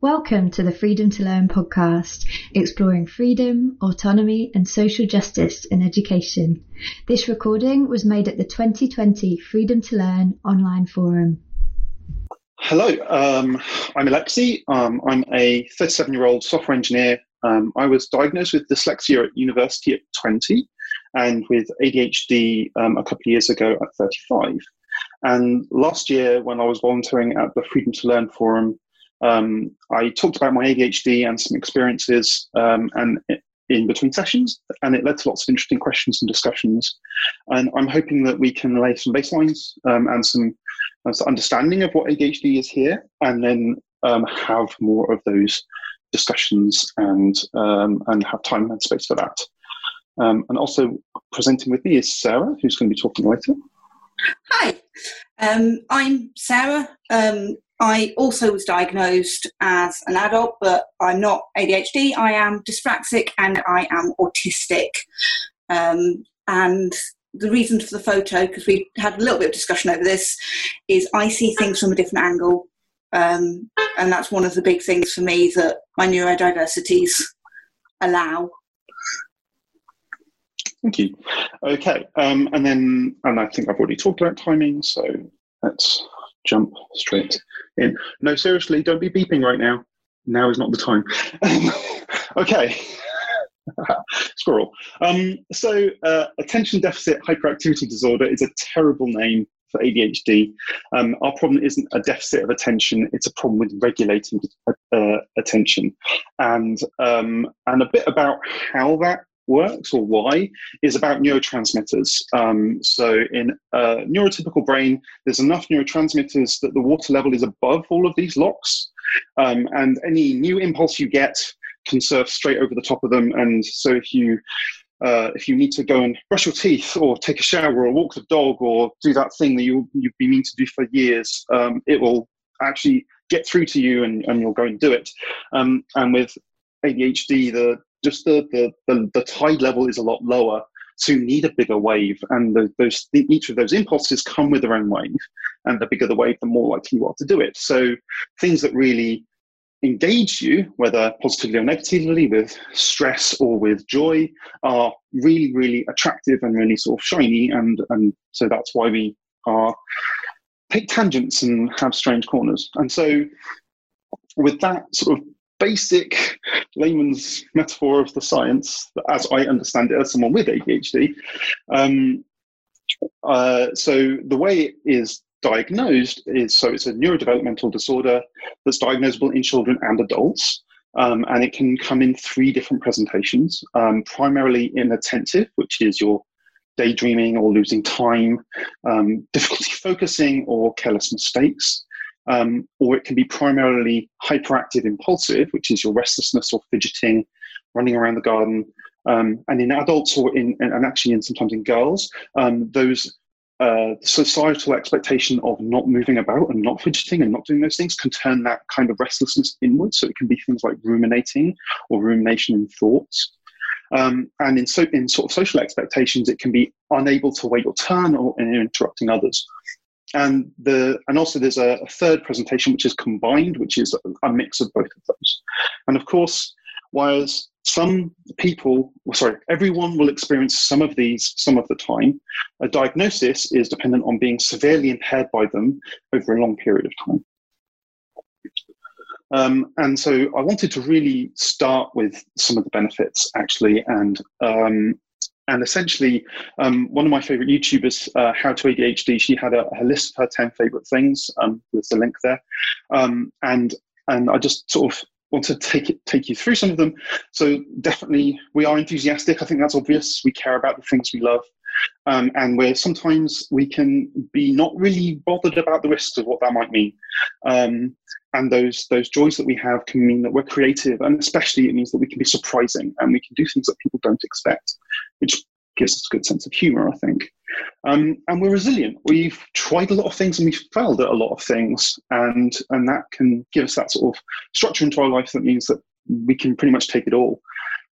Welcome to the Freedom to Learn podcast, exploring freedom, autonomy, and social justice in education. This recording was made at the 2020 Freedom to Learn online forum. Hello, um, I'm Alexi. Um, I'm a 37 year old software engineer. Um, I was diagnosed with dyslexia at university at 20 and with ADHD um, a couple of years ago at 35. And last year, when I was volunteering at the Freedom to Learn Forum, um, I talked about my ADHD and some experiences um, and in between sessions, and it led to lots of interesting questions and discussions. And I'm hoping that we can lay some baselines um, and some, uh, some, understanding of what ADHD is here, and then um, have more of those discussions and um, and have time and space for that. Um, and also presenting with me is Sarah, who's going to be talking later. Hi, um, I'm Sarah. Um, I also was diagnosed as an adult, but I'm not ADHD. I am dyspraxic and I am autistic. Um, and the reason for the photo, because we had a little bit of discussion over this, is I see things from a different angle. Um, and that's one of the big things for me that my neurodiversities allow. Thank you. Okay, um, and then, and I think I've already talked about timing, so let's jump straight in. No, seriously, don't be beeping right now. Now is not the time. okay. Squirrel. Um, so, uh, attention deficit hyperactivity disorder is a terrible name for ADHD. Um, our problem isn't a deficit of attention; it's a problem with regulating uh, attention, and um, and a bit about how that works or why is about neurotransmitters. Um, so, in a neurotypical brain, there's enough neurotransmitters that the water level is above all of these locks, um, and any new impulse you get can surf straight over the top of them. And so, if you uh, if you need to go and brush your teeth or take a shower or walk the dog or do that thing that you, you've been meaning to do for years, um, it will actually get through to you and, and you'll go and do it. Um, and with ADHD, the just the, the, the, the, tide level is a lot lower. So you need a bigger wave, and the, those each of those impulses come with their own wave. And the bigger the wave, the more likely you are to do it. So things that really engage you, whether positively or negatively, with stress or with joy, are really, really attractive and really sort of shiny. And and so that's why we are take tangents and have strange corners. And so with that sort of basic layman's metaphor of the science, as I understand it as someone with ADHD. Um, uh, so the way it is diagnosed is so it's a neurodevelopmental disorder that's diagnosable in children and adults. Um, and it can come in three different presentations, um, primarily inattentive, which is your daydreaming or losing time, um, difficulty focusing, or careless mistakes um, or it can be primarily hyperactive impulsive, which is your restlessness or fidgeting, running around the garden. Um, and in adults, or in, and actually in sometimes in girls, um, those uh, societal expectation of not moving about and not fidgeting and not doing those things can turn that kind of restlessness inwards. So it can be things like ruminating or rumination in thoughts. Um, and in, so, in sort of social expectations, it can be unable to wait your turn or interrupting others and the and also there's a, a, third presentation which is combined which is a mix of both of those. And of course whereas some people sorry everyone will experience some of these some of the time a diagnosis is dependent on being severely impaired by them over a long period of time. Um, and so I wanted to really start with some of the benefits actually and um, and essentially, um, one of my favorite YouTubers, uh, How to ADHD, she had a, a, list of her 10 favorite things. Um, there's a link there. Um, and, and I just sort of want to take it, take you through some of them. So definitely we are enthusiastic. I think that's obvious. We care about the things we love. Um, and where sometimes we can be not really bothered about the risks of what that might mean. Um, and those those joys that we have can mean that we're creative, and especially it means that we can be surprising and we can do things that people don't expect, which gives us a good sense of humor, I think. Um, and we're resilient. We've tried a lot of things and we've failed at a lot of things, and and that can give us that sort of structure into our life that means that we can pretty much take it all.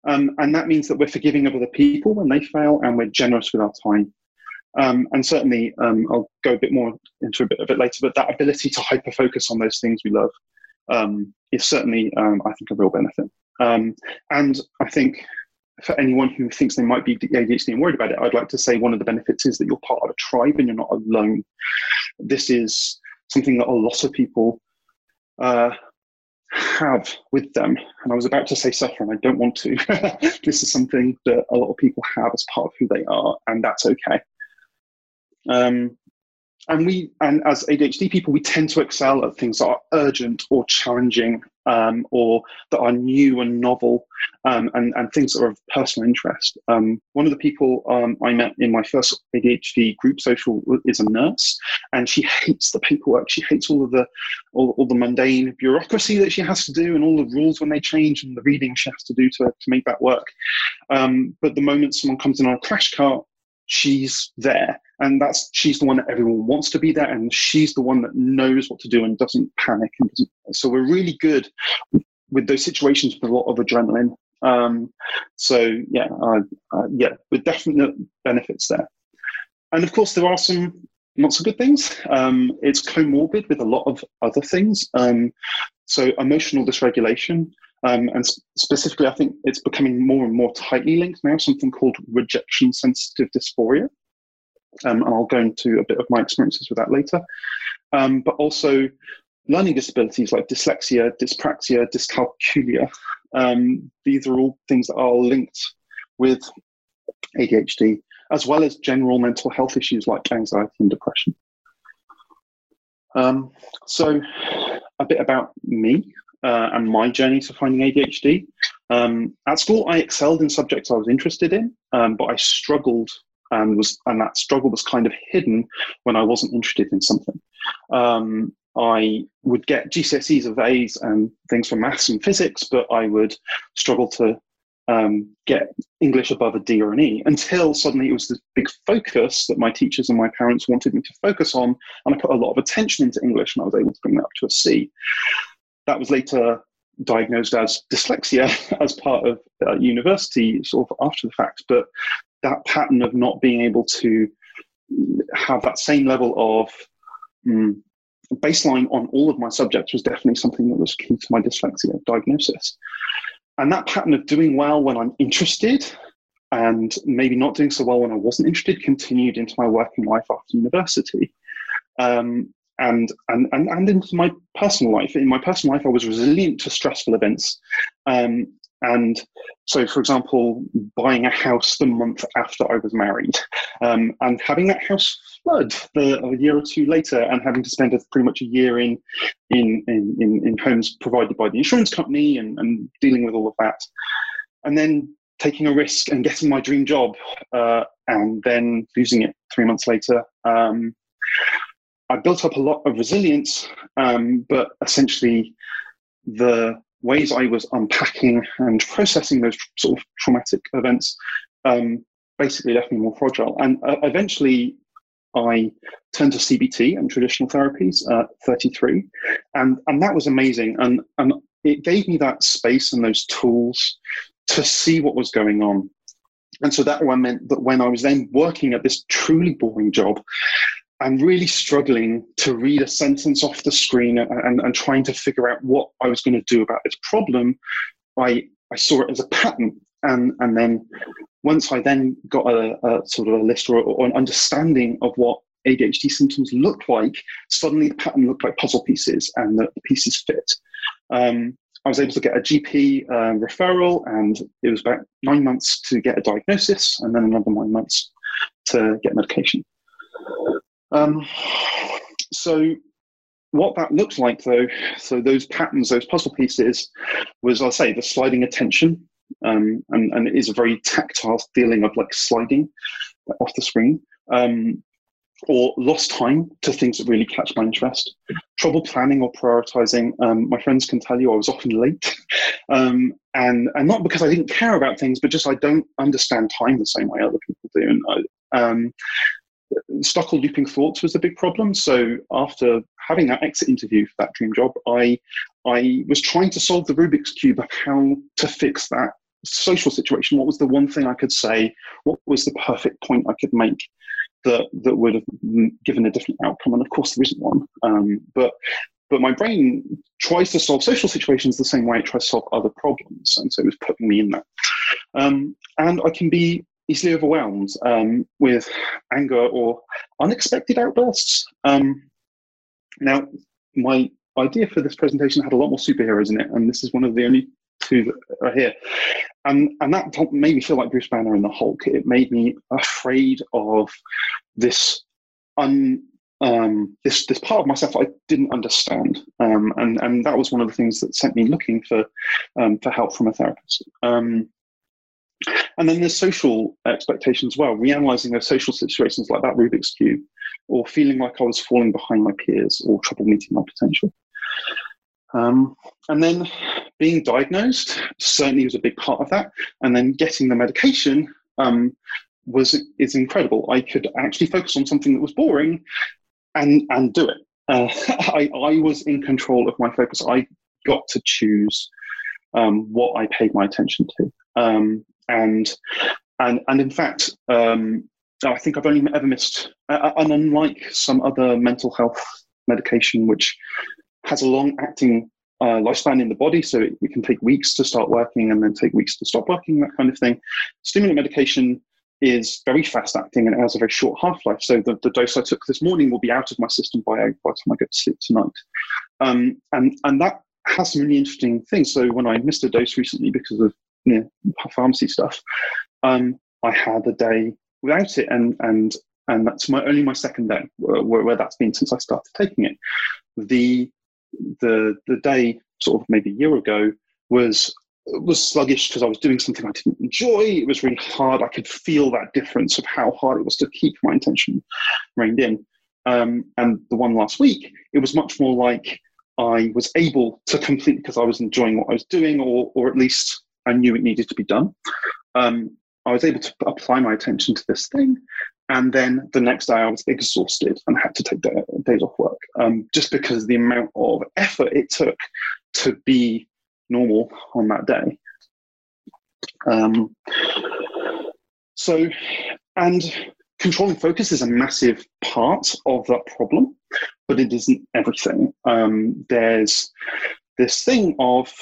Um, and that means that we're forgiving of other people when they fail, and we're generous with our time. Um, and certainly, um, I'll go a bit more into a bit of it later, but that ability to hyper focus on those things we love um, is certainly, um, I think, a real benefit. Um, and I think for anyone who thinks they might be ADHD and worried about it, I'd like to say one of the benefits is that you're part of a tribe and you're not alone. This is something that a lot of people uh, have with them. And I was about to say suffer, and I don't want to. this is something that a lot of people have as part of who they are, and that's okay. Um, and we and as adhd people we tend to excel at things that are urgent or challenging um, or that are new and novel um, and, and things that are of personal interest. Um, one of the people um, i met in my first adhd group social is a nurse and she hates the paperwork. She hates all of the all, all the mundane bureaucracy that she has to do and all the rules when they change and the reading she has to do to, to make that work. Um, but the moment someone comes in on a crash cart she's there and that's she's the one that everyone wants to be there and she's the one that knows what to do and doesn't panic and doesn't so we're really good with those situations with a lot of adrenaline. Um, so yeah uh, uh, yeah with definite benefits there. And of course there are some not so good things. Um, it's comorbid with a lot of other things. Um, so emotional dysregulation um, and specifically, I think it's becoming more and more tightly linked now, something called rejection sensitive dysphoria. Um, and I'll go into a bit of my experiences with that later. Um, but also learning disabilities like dyslexia, dyspraxia, dyscalculia. Um, these are all things that are linked with ADHD, as well as general mental health issues like anxiety and depression. Um, so, a bit about me uh, and my journey to finding ADHD. Um, at school, I excelled in subjects I was interested in, um, but I struggled and was and that struggle was kind of hidden when I wasn't interested in something. Um, I would get GCSEs of A's and things for maths and physics, but I would struggle to um, get English above a D or an E until suddenly it was this big focus that my teachers and my parents wanted me to focus on, and I put a lot of attention into English, and I was able to bring that up to a C. That was later diagnosed as dyslexia as part of uh, university, sort of after the fact. But that pattern of not being able to have that same level of um, baseline on all of my subjects was definitely something that was key to my dyslexia diagnosis. And that pattern of doing well when I'm interested and maybe not doing so well when I wasn't interested continued into my working life after university. Um, and, and, and, and into my personal life. In my personal life, I was resilient to stressful events. Um, and so, for example, buying a house the month after I was married um, and having that house flood the, a year or two later and having to spend a, pretty much a year in, in, in, in, homes provided by the insurance company and, and dealing with all of that. And then taking a risk and getting my dream job uh, and then losing it three months later. Um, I built up a lot of resilience, um, but essentially the ways I was unpacking and processing those sort of traumatic events um, basically left me more fragile. And uh, eventually, I turned to CBT and traditional therapies at 33, and and that was amazing. And and it gave me that space and those tools to see what was going on. And so that one meant that when I was then working at this truly boring job, I'm really struggling to read a sentence off the screen and, and, and trying to figure out what I was going to do about this problem. I, I saw it as a pattern. And, and then once I then got a, a sort of a list or, or, an understanding of what ADHD symptoms look like, suddenly the pattern looked like puzzle pieces and the, the pieces fit. Um, I was able to get a GP uh, referral, and it was about nine months to get a diagnosis, and then another nine months to get medication. Um, so what that looks like though, so those patterns, those puzzle pieces, was I'll say the sliding attention, um, and, and it is a very tactile feeling of like sliding off the screen. Um, or lost time to things that really catch my interest. Trouble planning or prioritizing. Um, my friends can tell you I was often late, um, and and not because I didn't care about things, but just I don't understand time the same way other people do. And I, um, Stockel looping thoughts was a big problem. So after having that exit interview for that dream job, I I was trying to solve the Rubik's cube of how to fix that social situation. What was the one thing I could say? What was the perfect point I could make that that would have given a different outcome? And of course, there isn't one. Um, but but my brain tries to solve social situations the same way it tries to solve other problems, and so it was putting me in that. Um, and I can be easily overwhelmed um, with anger or unexpected outbursts. Um, now, my idea for this presentation had a lot more superheroes in it, and this is one of the only two that are here. And, and that made me feel like Bruce Banner in the Hulk. It made me afraid of this un, um, this this part of myself I didn't understand, um, and and that was one of the things that sent me looking for um, for help from a therapist. Um, and then there's social expectations as well, reanalyzing those social situations like that Rubik's Cube, or feeling like I was falling behind my peers or trouble meeting my potential. Um, and then being diagnosed certainly was a big part of that. And then getting the medication um, was is incredible. I could actually focus on something that was boring and and do it. Uh, I, I was in control of my focus. I got to choose um, what I paid my attention to. Um, and and and in fact, um, I think I've only ever missed. Uh, and unlike some other mental health medication, which has a long acting uh, lifespan in the body, so it, it, can take weeks to start working and then take weeks to stop working, that kind of thing. Stimulant medication is very fast acting and it has a very short half life. So the, the dose I took this morning will be out of my system by, by the time I go to sleep tonight. Um, and, and that has some really interesting things. So when I missed a dose recently because of you know, pharmacy stuff, um, I had a day without it, and and and that's my only my second day where, where that's been since I started taking it. The the the day sort of maybe a year ago was was sluggish because I was doing something I didn't enjoy. It was really hard. I could feel that difference of how hard it was to keep my intention reined in. Um, and the one last week, it was much more like I was able to complete because I was enjoying what I was doing, or or at least I knew it needed to be done. Um, I was able to apply my attention to this thing. And then the next day I was exhausted and had to take days off work um, just because the amount of effort it took to be normal on that day. Um, so, and controlling focus is a massive part of that problem, but it isn't everything. Um, there's this thing of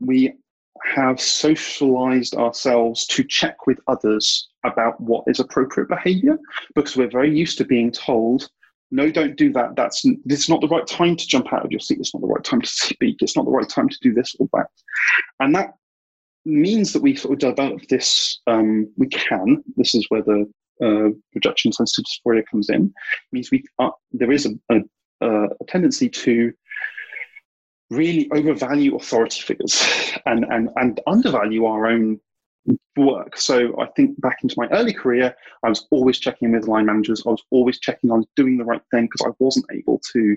we have socialized ourselves to check with others about what is appropriate behavior because we're very used to being told no don't do that. That's this is not the right time to jump out of your seat. It's not the right time to speak. It's not the right time to do this or that. And that means that we sort of develop this um, we can this is where the uh, rejection sensitive dysphoria comes in means we are, there is a, a, a tendency to really overvalue authority figures and, and, and undervalue our own work. So I think back into my early career, I was always checking with line managers. I was always checking was doing the right thing because I wasn't able to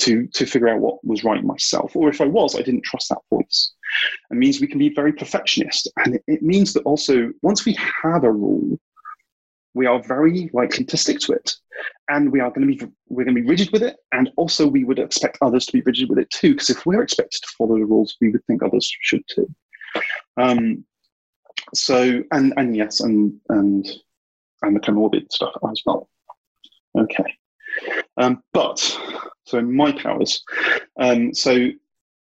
to to figure out what was right myself. Or if I was, I didn't trust that voice. It means we can be very perfectionist. And it, it means that also once we have a rule, we are very likely to stick to it. And we are going to be we're going to be rigid with it. And also we would expect others to be rigid with it too. Because if we're expected to follow the rules we would think others should too. Um, so and and yes and and and the comorbid stuff as well. Okay. Um, but so my powers. Um, so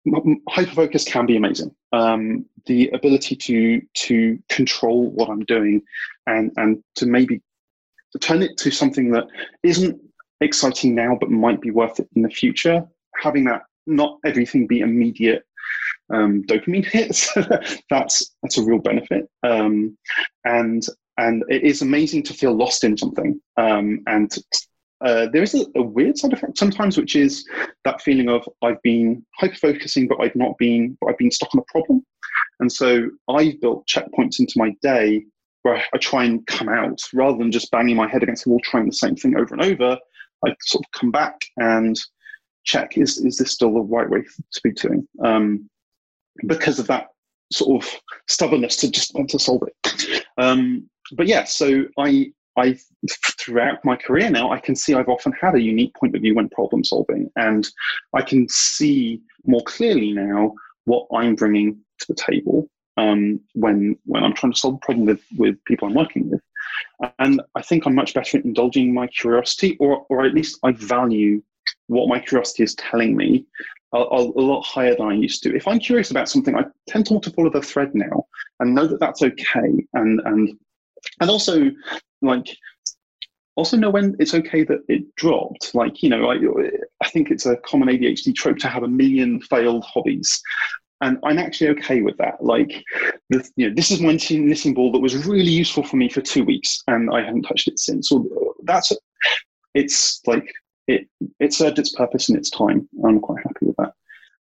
hyperfocus can be amazing. Um, the ability to to control what I'm doing and and to maybe turn it to something that isn't exciting now but might be worth it in the future. Having that not everything be immediate um, dopamine hits that's that's a real benefit um, and and it is amazing to feel lost in something um, and uh, there is a, a, weird side effect sometimes, which is that feeling of I've been hyper focusing, but I've not been, but I've been stuck on a problem. And so I've built checkpoints into my day where I try and come out rather than just banging my head against the wall, trying the same thing over and over. I sort of come back and check is is this still the right way to be doing? Um, because of that sort of stubbornness to just want to solve it. Um, but yeah, so I I, throughout my career now, I can see I've often had a unique point of view when problem solving, and I can see more clearly now what I'm bringing to the table um, when when I'm trying to solve a problem with with people I'm working with. And I think I'm much better at indulging my curiosity, or or at least I value what my curiosity is telling me are, are a lot higher than I used to. If I'm curious about something, I tend to want to follow the thread now and know that that's okay. And and and also like also know when it's okay that it dropped. Like, you know, I, I think it's a common ADHD trope to have a million failed hobbies. And I'm actually okay with that. Like, the, you know, this is my knitting ball that was really useful for me for two weeks, and I haven't touched it since. So that's it's like it it served its purpose in its time. I'm quite happy with that.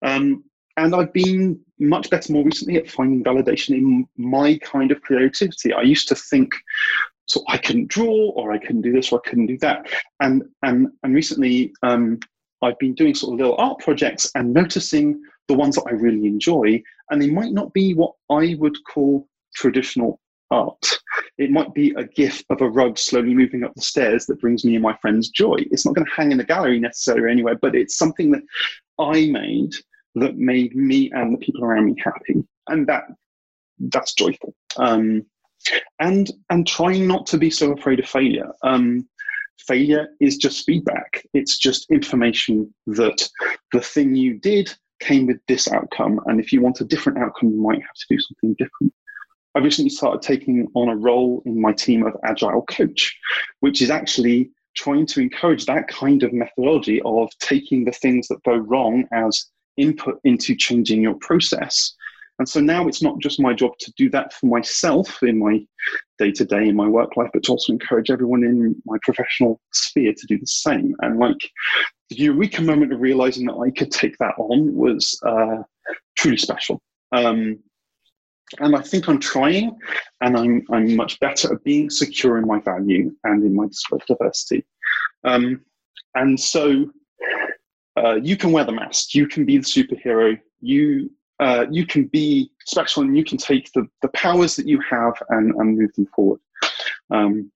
Um, and I've been much better more recently at finding validation in my kind of creativity. I used to think so I couldn't draw, or I couldn't do this, or I couldn't do that. And and and recently, um, I've been doing sort of little art projects and noticing the ones that I really enjoy, and they might not be what I would call traditional art. It might be a gif of a rug slowly moving up the stairs that brings me and my friends joy. It's not going to hang in a gallery necessarily anywhere, but it's something that I made that made me and the people around me happy, and that that's joyful. Um, and and trying not to be so afraid of failure. Um, failure is just feedback. It's just information that the thing you did came with this outcome, and if you want a different outcome, you might have to do something different. I recently started taking on a role in my team of agile coach, which is actually trying to encourage that kind of methodology of taking the things that go wrong as input into changing your process and so now it's not just my job to do that for myself in my day to day in my work life, but to also encourage everyone in my professional sphere to do the same. And like the eureka moment of realizing that I could take that on was uh, truly special. Um, and I think I'm trying, and I'm I'm much better at being secure in my value and in my diversity. Um, and so uh, you can wear the mask, you can be the superhero, you uh, you can be special and you can take the, the powers that you have and, and move them forward. Um,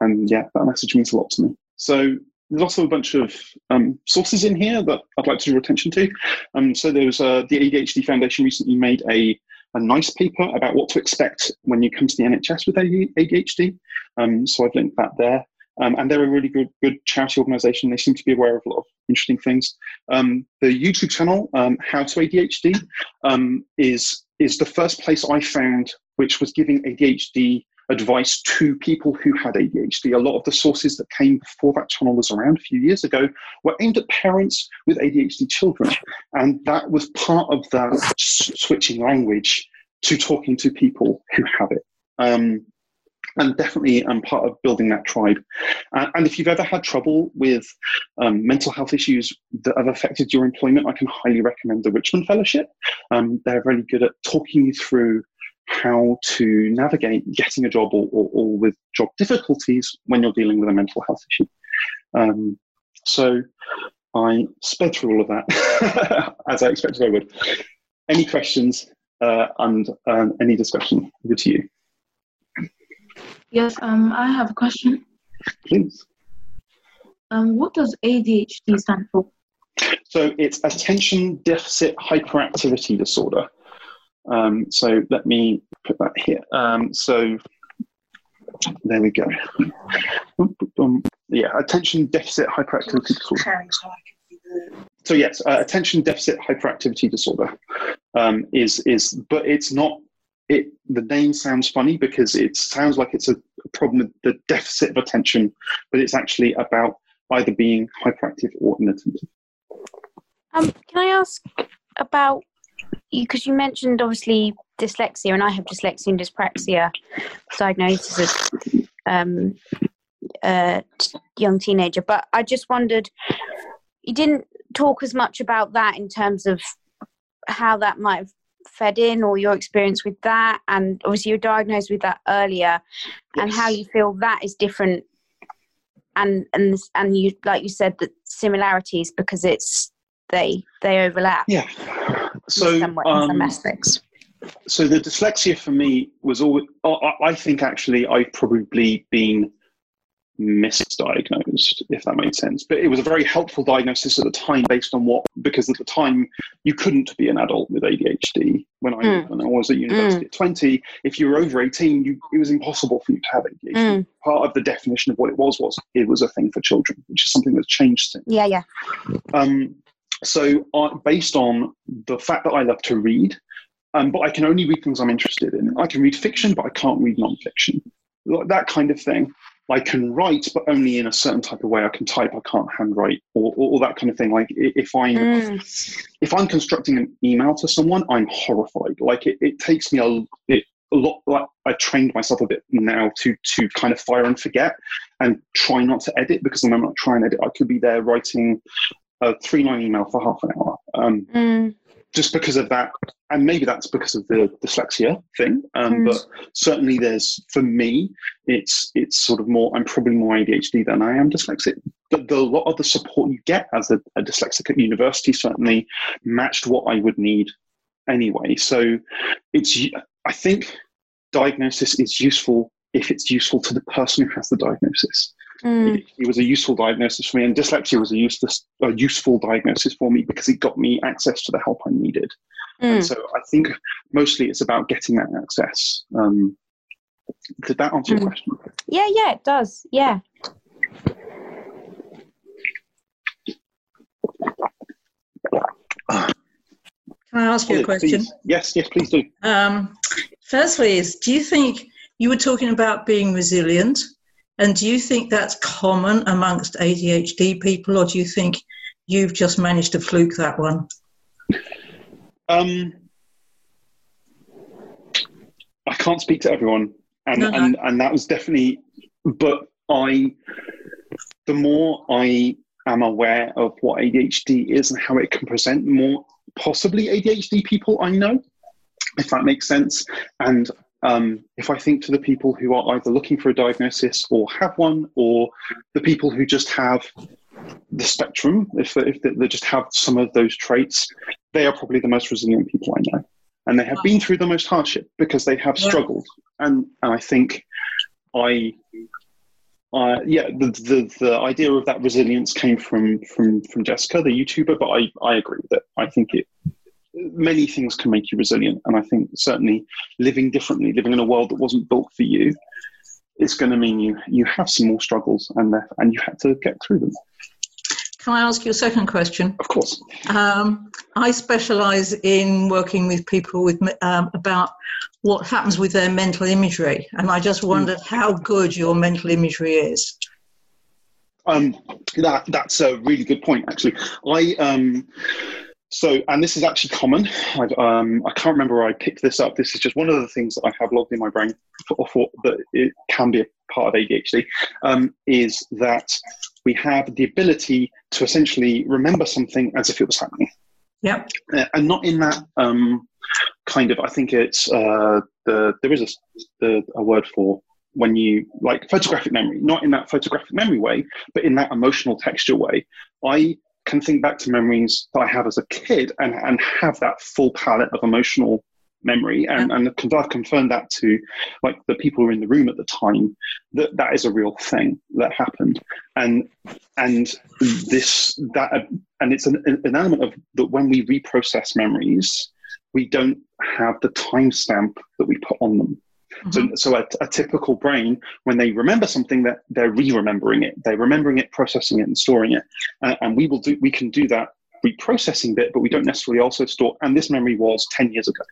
and yeah, that message means a lot to me. So there's also a bunch of um, sources in here that I'd like to draw attention to. Um, so there was uh, the ADHD Foundation recently made a, a nice paper about what to expect when you come to the NHS with ADHD. Um, so I've linked that there. Um, and they're a really good, good charity organisation. They seem to be aware of a lot of interesting things. Um, the YouTube channel, um, How to ADHD, um, is is the first place I found which was giving ADHD advice to people who had ADHD. A lot of the sources that came before that channel was around a few years ago were aimed at parents with ADHD children, and that was part of that switching language to talking to people who have it. Um, and definitely I'm part of building that tribe. Uh, and if you've ever had trouble with um, mental health issues that have affected your employment, I can highly recommend the Richmond Fellowship. Um, they're really good at talking you through how to navigate getting a job or, or, or with job difficulties when you're dealing with a mental health issue. Um, so I sped through all of that as I expected I would. Any questions uh, and um, any discussion? Over to you. Yes, um, I have a question. Please. Um, what does ADHD stand for? So it's attention deficit hyperactivity disorder. Um, so let me put that here. Um, so there we go. Yeah, attention deficit hyperactivity disorder. So yes, uh, attention deficit hyperactivity disorder um, is is, but it's not it the name sounds funny because it sounds like it's a problem with the deficit of attention, but it's actually about either being hyperactive or inattentive. Um, can I ask about? Because you mentioned obviously dyslexia, and I have dyslexia and dyspraxia diagnosis as um, a young teenager. But I just wondered, you didn't talk as much about that in terms of how that might have fed in or your experience with that? And obviously you're diagnosed with that earlier. Yes. and how you feel that is different. And and and you like you said the similarities because it's they they overlap. Yeah. So in some, way, um, in some aspects. so the dyslexia for me was always i think actually i've probably been misdiagnosed, if that made sense. But it was a very helpful diagnosis at the time based on what, because at the time you couldn't be an adult with ADHD. When I, Mm. when I was at university at 20, if you were over 18, you, it was impossible for you to have ADHD. Mm. Part of the definition of what it was was it was a thing for children, which is something that's changed since. Yeah, yeah. Um, so, uh, based on the fact that I love to read, um, but I can only read things I'm interested in. I can read fiction, but I can't read non-fiction. Like that kind of thing. I can write, but only in a certain type of way. I can type, I can't handwrite, or, or, or that kind of thing. Like if I'm Mm. if I'm constructing an email to someone, I'm horrified. Like it, it takes me a, it, a lot. Like I trained myself a bit now to to kind of fire and forget and try not to edit because the moment I try and edit, I could be there writing a three line email for half an hour. Um, Mm. Just because of that, and maybe that's because of the dyslexia thing. Um, Mm. But certainly, there's for me, it's it's sort of more. I'm probably more ADHD than I am dyslexic. But the, a lot of the support you get as a, a dyslexic at university certainly matched what I would need anyway. So it's I think diagnosis is useful if it's useful to the person who has the diagnosis Mm. it, it was a useful diagnosis for me, and dyslexia was a, useless, a useful diagnosis for me because it got me access to the help I needed. And Mm. so I think mostly it's about getting that access. Um, did that answer your Mm. question? Yeah, yeah, it does. Yeah. Can I ask you a question? please. Yes, yes, please do. Um, firstly, is do you think you were talking about being resilient, and do you think that's common amongst ADHD people, or do you think you've just managed to fluke that one? Um, I can't speak to everyone, and, No, no. and and that was definitely. But I, the more I am aware of what ADHD is and how it can present, the more possibly ADHD people I know, if that makes sense. And um, if I think to the people who are either looking for a diagnosis or have one, or the people who just have the spectrum, if they, if they just have some of those traits, they are probably the most resilient people I know. And they have been through the most hardship because they have Yeah. struggled. And, and I think I, uh, yeah, the, the, the idea of that resilience came from, from, from Jessica, the YouTuber, but I, I agree with it. I think it, many things can make you resilient. And I think certainly living differently, living in a world that wasn't built for you, it's going to mean you, you have some more struggles and, and you have to get through them. Can I ask you a second question? Of course. Um, I specialise in working with people with um, about what happens with their mental imagery, and I just wondered how good your mental imagery is. Um, that that's a really good point, actually. I um, so and this is actually common. I've, um, I can't remember where I picked this up. This is just one of the things that I have logged in my brain for, for that it can be a part of ADHD. Um, is that we have the ability to essentially remember something as if it was happening, Yep. uh, and not in that um, kind of. I think it's uh, the there is a, the, a word for when you like photographic memory, not in that photographic memory way, but in that emotional texture way. I can think back to memories that I have as a kid and, and have that full palette of emotional memory. And, and I've confirmed that to like the people who were in the room at the time that that is a real thing that happened. And, and this, that, uh, and it's an, an element of that when we reprocess memories, we don't have the timestamp that we put on them. So, so a, a, typical brain, when they remember something, that they're re-remembering it, they're remembering it, processing it, and storing it. Uh, and we will do, we can do that reprocessing bit, but we don't necessarily also store. And this memory was ten years ago,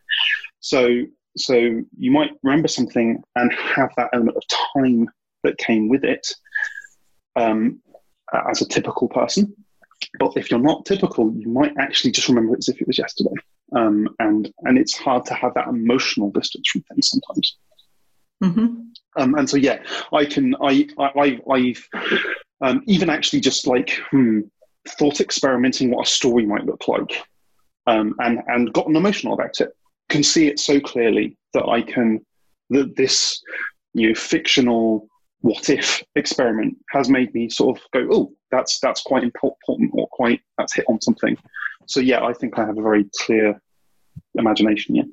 so so you might remember something and have that element of time that came with it, um, as a typical person. But if you're not typical, you might actually just remember it as if it was yesterday. Um, and and it's hard to have that emotional distance from things sometimes. Mm-hmm. Um, and so, yeah, I can, I, I, I've um, even actually just like hmm, thought experimenting what a story might look like, um, and and gotten emotional about it. Can see it so clearly that I can that this you know fictional what if experiment has made me sort of go, oh, that's that's quite important or quite that's hit on something. So yeah, I think I have a very clear imagination. Yeah.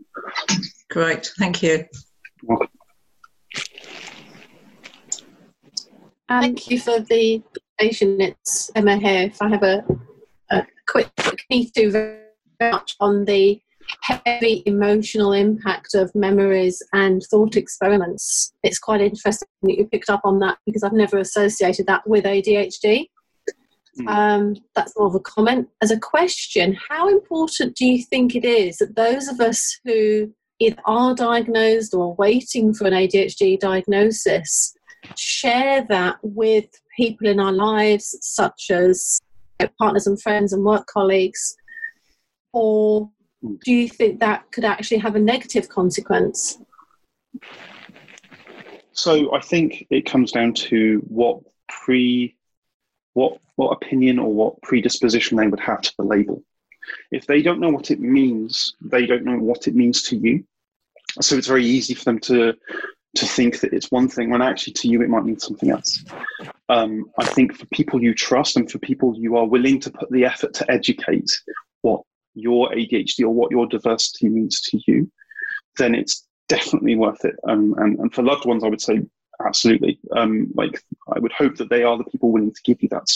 Great, thank you. Welcome. Um, Thank you for the presentation. It's Emma here. If I have a, a quick need to very much on the heavy emotional impact of memories and thought experiments. It's quite interesting that you picked up on that because I've never associated that with ADHD. Mm. Um, that's more of a comment. As a question, how important do you think it is that those of us who either are diagnosed or waiting for an ADHD diagnosis share that with people in our lives, such as partners and friends and work colleagues? Or do you think that could actually have a negative consequence? So I think it comes down to what pre, what what opinion or what predisposition they would have to the label. If they don't know what it means, they don't know what it means to you. So it's very easy for them to to think that it's one thing when actually to you it might mean something else. Um, I think for people you trust and for people you are willing to put the effort to educate what your ADHD or what your diversity means to you, then it's definitely worth it. Um, and, and for loved ones, I would say absolutely. Um, like I would hope that they are the people willing to give you that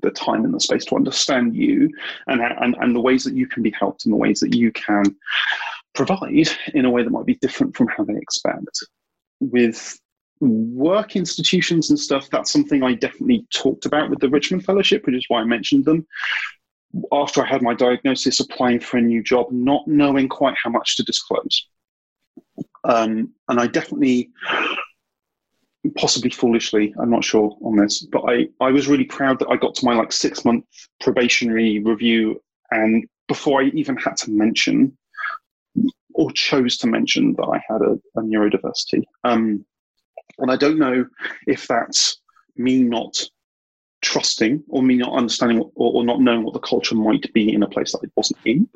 the time and the space to understand you and, and and the ways that you can be helped and the ways that you can provide in a way that might be different from how they expect. With work institutions and stuff, that's something I definitely talked about with the Richmond Fellowship, which is why I mentioned them after I had my diagnosis, applying for a new job, not knowing quite how much to disclose. Um, and I definitely, possibly foolishly, I'm not sure on this, but I, I was really proud that I got to my like six month probationary review. And before I even had to mention or chose to mention that I had a, a neurodiversity. Um, and I don't know if that's me not trusting or me not understanding or, or, not knowing what the culture might be in a place that it wasn't in.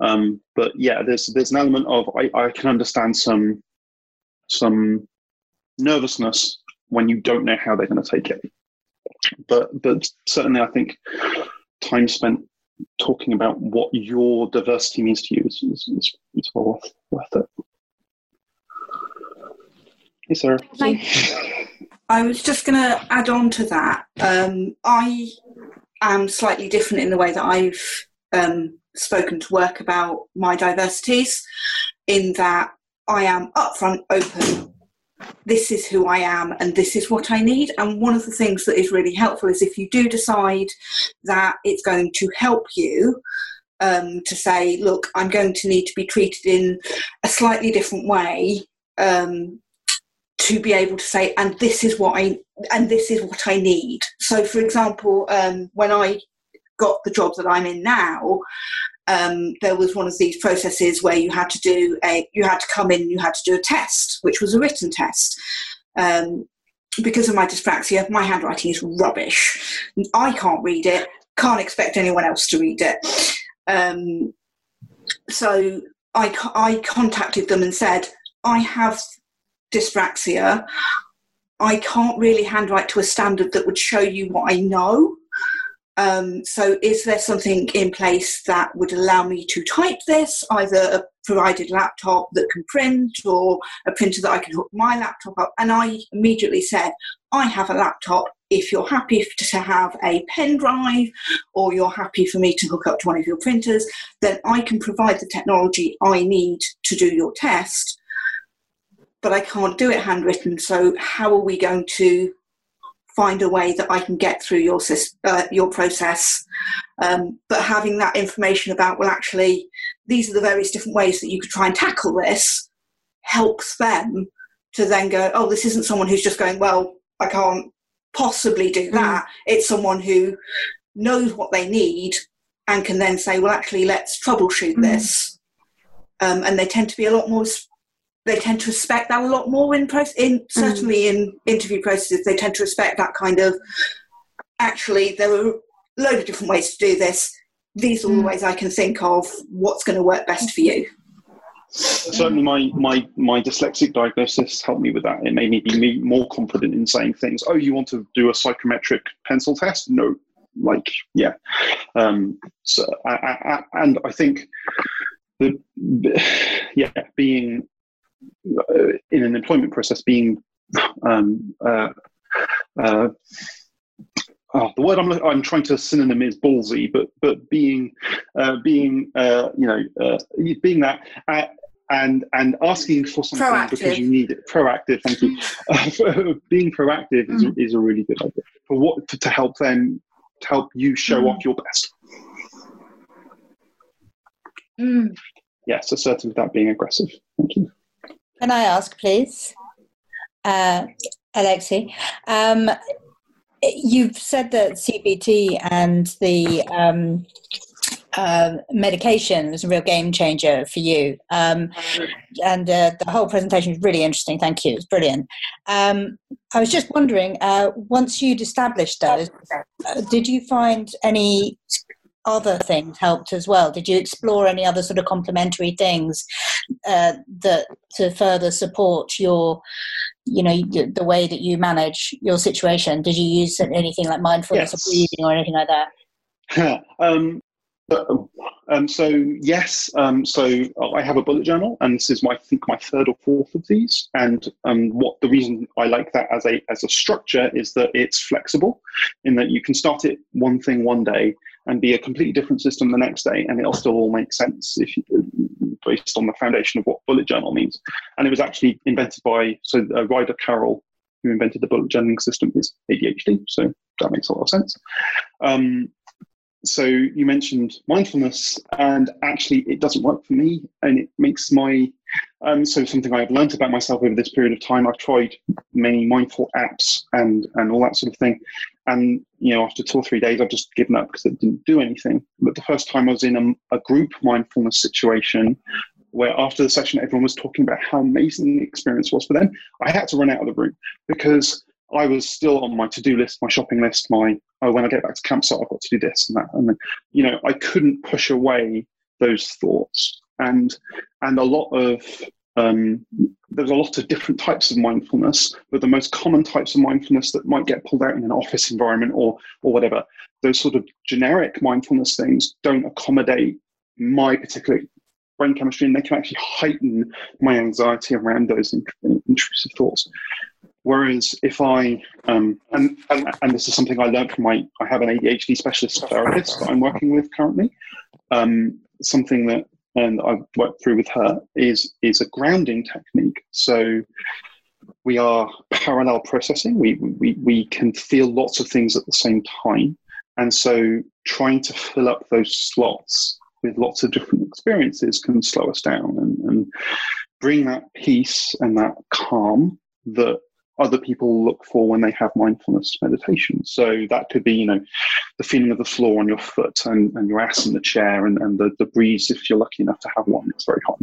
Um, but yeah, there's there's an element of I, I can understand some some nervousness when you don't know how they're going to take it. But but certainly, I think time spent talking about what your diversity means to you is is, is, is well worth, worth it. Hey, Sarah. I was just going to add on to that. Um, I am slightly different in the way that I've um, spoken to work about my diversities, in that I am upfront, open. This is who I am, and this is what I need. And one of the things that is really helpful is if you do decide that it's going to help you, um, to say, look, I'm going to need to be treated in a slightly different way. Um, to be able to say, and this is what I and this is what I need. So, for example, um, when I got the job that I'm in now, um, there was one of these processes where you had to do a you had to come in, you had to do a test, which was a written test. Um, because of my dyspraxia, my handwriting is rubbish. I can't read it. Can't expect anyone else to read it. Um, so I, I contacted them and said, I have dyspraxia, I can't really handwrite to a standard that would show you what I know. Um, so, is there something in place that would allow me to type this, either a provided laptop that can print or a printer that I can hook my laptop up? And I immediately said, I have a laptop. If you're happy to have a pen drive or you're happy for me to hook up to one of your printers, then I can provide the technology I need to do your test but I can't do it handwritten. So how are we going to find a way that I can get through your uh, your process? Um, but having that information about well, actually, these are the various different ways that you could try and tackle this helps them to then go, oh, this isn't someone who's just going, well, I can't possibly do that. Mm. It's someone who knows what they need and can then say, well, actually, let's troubleshoot mm. this. Um, and they tend to be a lot more they tend to respect that a lot more in process. In mm. certainly mm. in interview processes, they tend to respect that kind of. Actually, there are a load of different ways to do this. These are all mm. the ways I can think of. What's going to work best for you? Certainly, my my my dyslexic diagnosis helped me with that. It made me be more confident in saying things. Oh, you want to do a psychometric pencil test? No, like yeah. Um, so I, I, and I think the yeah being in an employment process being um, uh, uh, oh, the word I'm I'm trying to synonym is ballsy, but but being uh, being uh, you know uh, being that. Uh, and and asking for something Proactive. because you need it. Proactive, thank you. Being proactive is, is a really good idea for what to, to help them to help you show Mm. off your best. Mm. Yes, assertive without being aggressive. Thank you. Can I ask, please, uh? Um, you've said that CBT and the um, uh, medication was a real game changer for you, um, and uh, the whole presentation was really interesting. Thank you, it's brilliant. Um, I was just wondering, uh, once you'd established those, uh, did you find any other things helped as well? Did you explore any other sort of complementary things uh, that to further support your, you know, the way that you manage your situation? Did you use anything like mindfulness Yes. or breathing or anything like that? um, um, so yes, um, so I have a bullet journal, and this is my I think my third or fourth of these. And um, what the reason I like that as a as a structure is that it's flexible, in that you can start it one thing one day and be a completely different system the next day, and it'll still all make sense if you based on the foundation of what bullet journal means. And it was actually invented by so uh, Ryder Carroll, who invented the bullet journaling system, is ADHD, so that makes a lot of sense. Um, so you mentioned mindfulness and actually it doesn't work for me and it makes my um, so something i've learned about myself over this period of time i've tried many mindful apps and and all that sort of thing. And you know after two or three days i've just given up because it didn't do anything. But the first time i was in a, a group mindfulness situation where after the session everyone was talking about how amazing the experience was for them i had to run out of the room because I was still on my to-do list, my shopping list, my oh, when I get back to campsite, I've got to do this and that, and you know, I couldn't push away those thoughts, and and a lot of um, there's a lot of different types of mindfulness, but the most common types of mindfulness that might get pulled out in an office environment or or whatever, those sort of generic mindfulness things don't accommodate my particular brain chemistry, and they can actually heighten my anxiety around those intrusive thoughts. Whereas if I, um, and, and, and this is something I learned from my, I have an ADHD specialist therapist that I'm working with currently. Um, something that and I've worked through with her is is a grounding technique. So we are parallel processing. We we we can feel lots of things at the same time, and so trying to fill up those slots with lots of different experiences can slow us down and, and bring that peace and that calm that other people look for when they have mindfulness meditation. So that could be, you know, the feeling of the floor on your foot and, and your ass in the chair and, and the, the breeze if you're lucky enough to have one. It's very hot.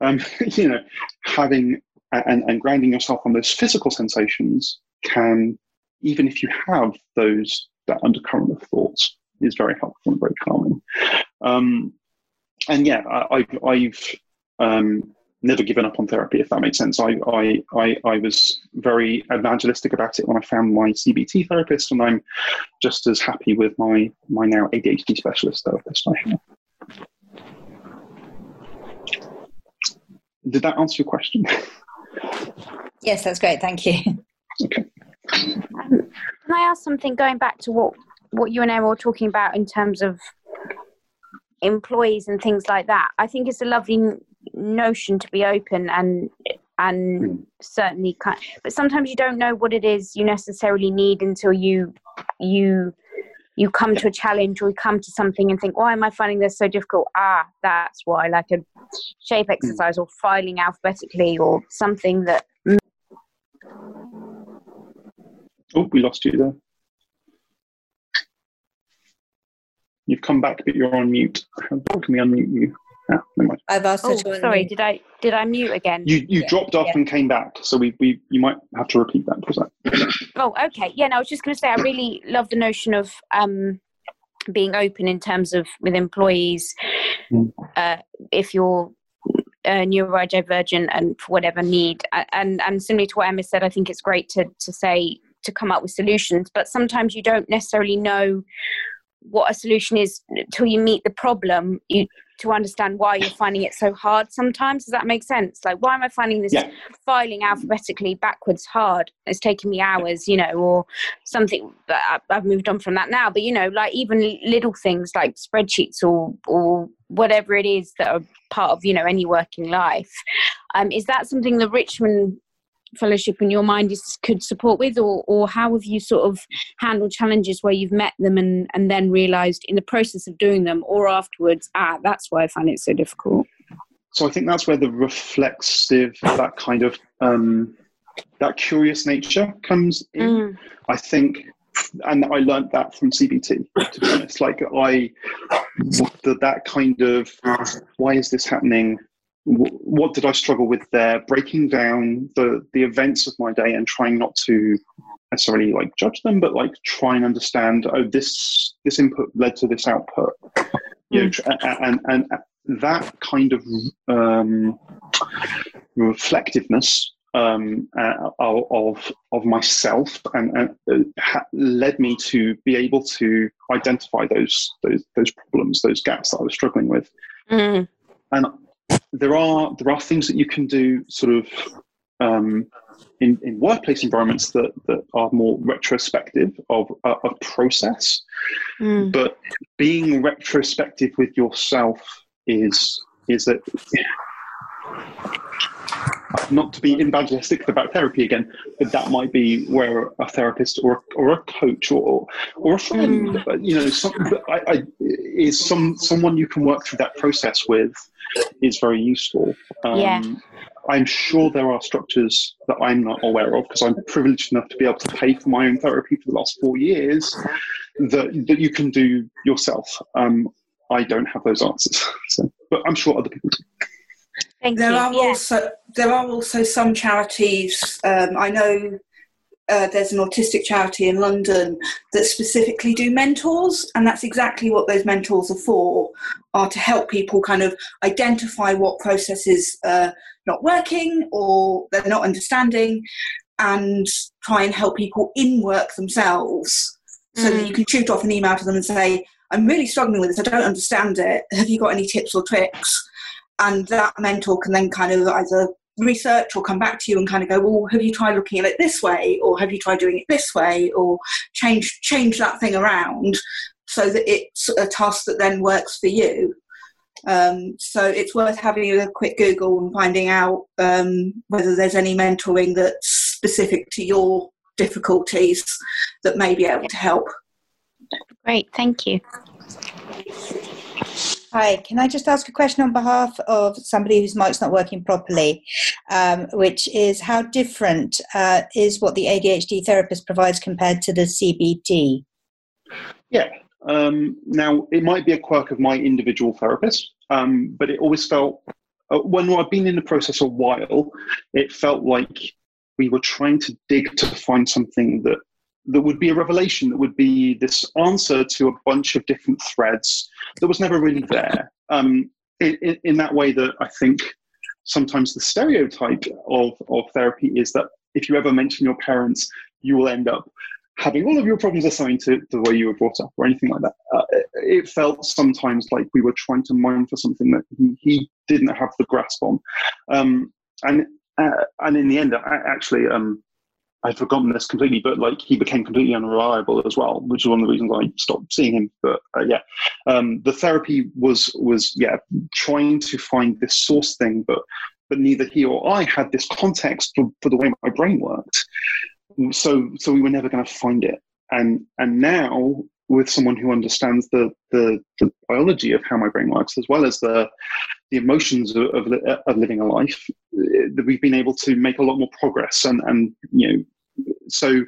Um, you know, having and, and grounding yourself on those physical sensations can, even if you have those that undercurrent of thoughts, is very helpful and very calming. Um, and yeah, I, I've, I've um, never given up on therapy, if that makes sense. I, I, I, I was very evangelistic about it when I found my CBT therapist, and I'm just as happy with my, my now ADHD specialist therapist I. Did that answer your question? Yes, that's great. Thank you. okay. Can I ask something going back to what, what you and Emma were talking about in terms of employees and things like that? I think it's a lovely n- notion to be open and and Mm. certainly kind but sometimes you don't know what it is you necessarily need until you you you come to a challenge or you come to something and think why am i finding this so difficult ah that's why like a shape exercise or filing alphabetically or something that Oh, we lost you there. You've come back, but you're on mute. How can we unmute you? Ah, never. I've asked oh to sorry did i did i mute again You you Yeah, dropped off yeah. and came back, so we, we you might have to repeat that for a sec. Oh, okay. Yeah, no, I was just going to say I really love the notion of um, being open in terms of with employees. Mm. Uh, if you're uh, neurodivergent and for whatever need, and and similarly to what Emma said, I think it's great to to say to come up with solutions. But sometimes you don't necessarily know what a solution is until you meet the problem. You to understand why you're finding it so hard sometimes. Does that make sense? Like, why am I finding this Yeah. filing alphabetically backwards hard? It's taking me hours, you know, or something. But I've moved on from that now. But you know, like even little things like spreadsheets or or whatever it is that are part of you know any working life. Um, is that something the Richmond Fellowship in your mind is could support with, or or how have you sort of handled challenges where you've met them and and then realised in the process of doing them or afterwards, ah, that's why I find it so difficult. so I think that's where the reflexive, that kind of um, that curious nature comes in. Mm. I think, and I learned that from CBT. To be honest, like I, the, that kind of why is this happening? Wh- What did I struggle with there? Breaking down the the events of my day and trying not to necessarily like judge them, but like try and understand. Oh, this this input led to this output. You know, tr- a- and and that kind of um, reflectiveness um, uh, of of- of myself and, and uh, ha- led me to be able to identify those those those problems, those gaps that I was struggling with. Mm. And there are there are things that you can do, sort of. Um, in, in workplace environments that, that are more retrospective of uh, of process, Mm. but being retrospective with yourself is is that not to be evangelistic about therapy again, but that might be where a therapist or or a coach or or a friend, you know, some, I, I, is some someone you can work through that process with is very useful. Um, Yeah. I'm sure there are structures that I'm not aware of because I'm privileged enough to be able to pay for my own therapy for the last four years that, that you can do yourself. Um, I don't have those answers, so, but I'm sure other people do. Thank There you. are Yeah. also there are also some charities. Um, I know uh, there's an autistic charity in London that specifically do mentors, and that's exactly what those mentors are for, are to help people kind of identify what processes are not working or they're not understanding, and try and help people in work themselves, so that Mm. you can shoot off an email to them and say, "I'm really struggling with this. I don't understand it. Have you got any tips or tricks?" And that mentor can then kind of either research or come back to you and kind of go well have you tried looking at it this way or have you tried doing it this way or change change that thing around so that it's a task that then works for you um, so it's worth having a quick google and finding out um, whether there's any mentoring that's specific to your difficulties that may be able to help Great. Thank you. Hi, can I just ask a question on behalf of somebody whose mic's not working properly, um, which is how different uh, is what the ADHD therapist provides compared to the CBT? Yeah. Um, now, it might be a quirk of my individual therapist, um, but it always felt, uh, when I've been in the process a while, it felt like we were trying to dig to find something that that would be a revelation, that would be this answer to a bunch of different threads that was never really there. Um, in, in, that way, that I think sometimes the stereotype of, of therapy is that if you ever mention your parents, you will end up having all of your problems assigned to, the way you were brought up or anything like that. Uh, it, it felt sometimes like we were trying to mine for something that he, he didn't have the grasp on. Um, and uh, and in the end, I actually, um, I'd forgotten this completely, but like he became completely unreliable as well, which is one of the reasons I stopped seeing him. But uh, yeah, um, the therapy was was yeah trying to find this source thing, but but neither he or I had this context for, for the way my brain worked. So so we were never going to find it. And and now with someone who understands the, the the biology of how my brain works as well as the the emotions of of, of living a life, uh, that we've been able to make a lot more progress. And and you know so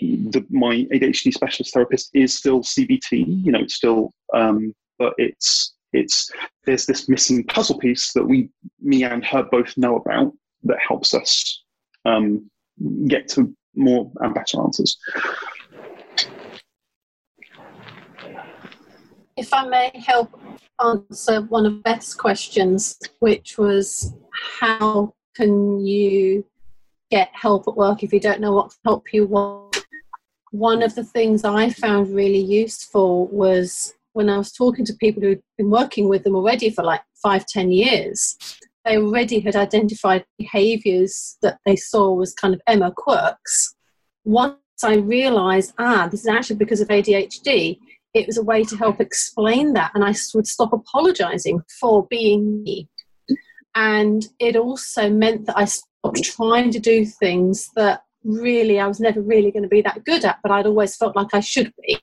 the, my ADHD specialist therapist is still CBT. You know, it's still, um, but it's it's there's this missing puzzle piece that we, me and her, both know about that helps us um, get to more and better answers. If I may help answer one of Beth's questions, which was how can you get help at work if you don't know what help you want? One of the things I found really useful was when I was talking to people who'd been working with them already for like five, ten years, they already had identified behaviors that they saw was kind of Emma quirks. Once I realized, ah, this is actually because of ADHD, it was a way to help explain that. And I would stop apologizing for being me. And it also meant that I trying to do things that really I was never really going to be that good at, but I'd always felt like I should be.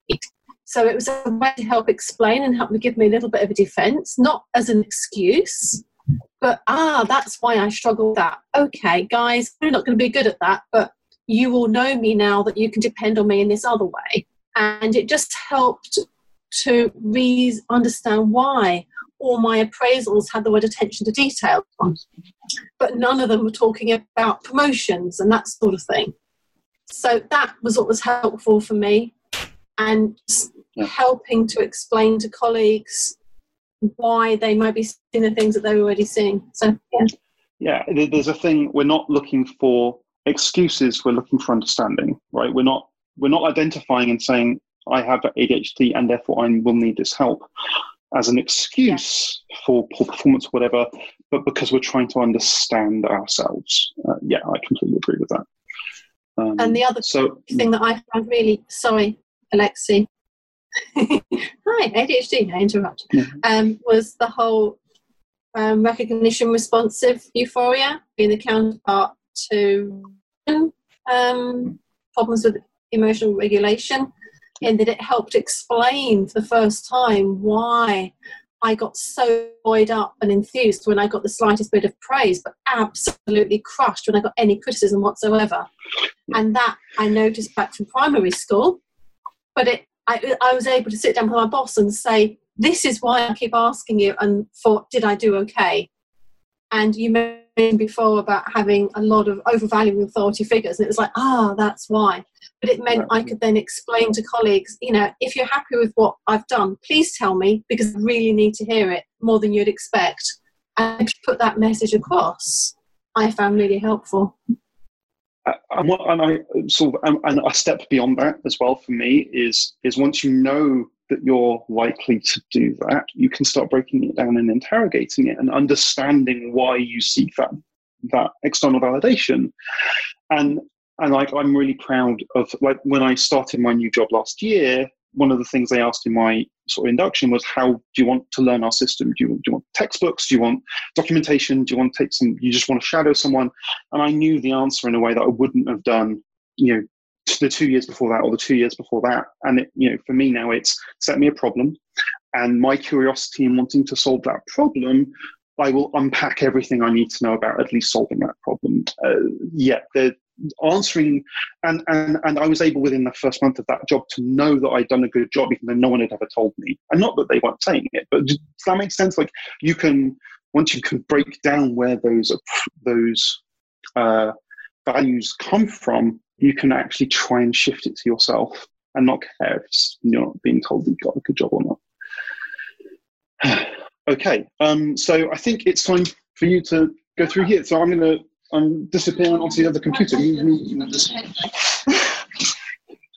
So it was a way to help explain and help me give me a little bit of a defense, not as an excuse, but ah, that's why I struggle with that. Okay, guys, I'm not going to be good at that, but you will know me now that you can depend on me in this other way. And it just helped to re understand why all my appraisals had the word attention to detail on, but none of them were talking about promotions and that sort of thing. So that was what was helpful for me, and yeah. helping to explain to colleagues why they might be seeing the things that they're already seeing. So yeah. Yeah, there's a thing we're not looking for excuses. We're looking for understanding, right? We're not we're not identifying and saying I have ADHD and therefore I will need this help as an excuse yeah. for poor performance, or whatever, but because we're trying to understand ourselves. Uh, yeah, I completely agree with that. Um, and the other so, thing that I found really sorry, Alexi. Hi, ADHD. I interrupt. Yeah. Um, was the whole um, recognition responsive euphoria being the counterpart to um, problems with emotional regulation in that it helped explain for the first time why I got so buoyed up and enthused when I got the slightest bit of praise, but absolutely crushed when I got any criticism whatsoever. And that I noticed back from primary school, but it I, I was able to sit down with my boss and say, "This is why I keep asking you." And for did I do okay? And you mentioned before about having a lot of overvaluing authority figures, and it was like, ah, that's why. But it meant I could then explain to colleagues, you know, if you're happy with what I've done, please tell me because I really need to hear it more than you'd expect. And to put that message across, I found really helpful. Uh, and, what, and I sort of, and, and a step beyond that as well for me is is once you know that you're likely to do that, you can start breaking it down and interrogating it and understanding why you seek that that external validation. And and like I'm really proud of like when I started my new job last year, one of the things they asked in my sort of induction was how do you want to learn our system? Do you, do you want textbooks? Do you want documentation? Do you want to take some you just want to shadow someone? And i knew the answer in a way that i wouldn't have done you know the two years before that or the two years before that. And it, you know for me now it's set me a problem. And my curiosity in wanting to solve that problem I will unpack everything I need to know about at least solving that problem. Uh, yeah, the, answering and, and and I was able within the first month of that job to know that I'd done a good job even though no one had ever told me. And not that they weren't saying it but does that make sense? Like you can once you can break down where those those uh, values come from you can actually try and shift it to yourself and not care if you're not being told that you've got a good job or not okay um, so I think it's time for you to go through here so I'm going to I'm disappearing onto the other computer.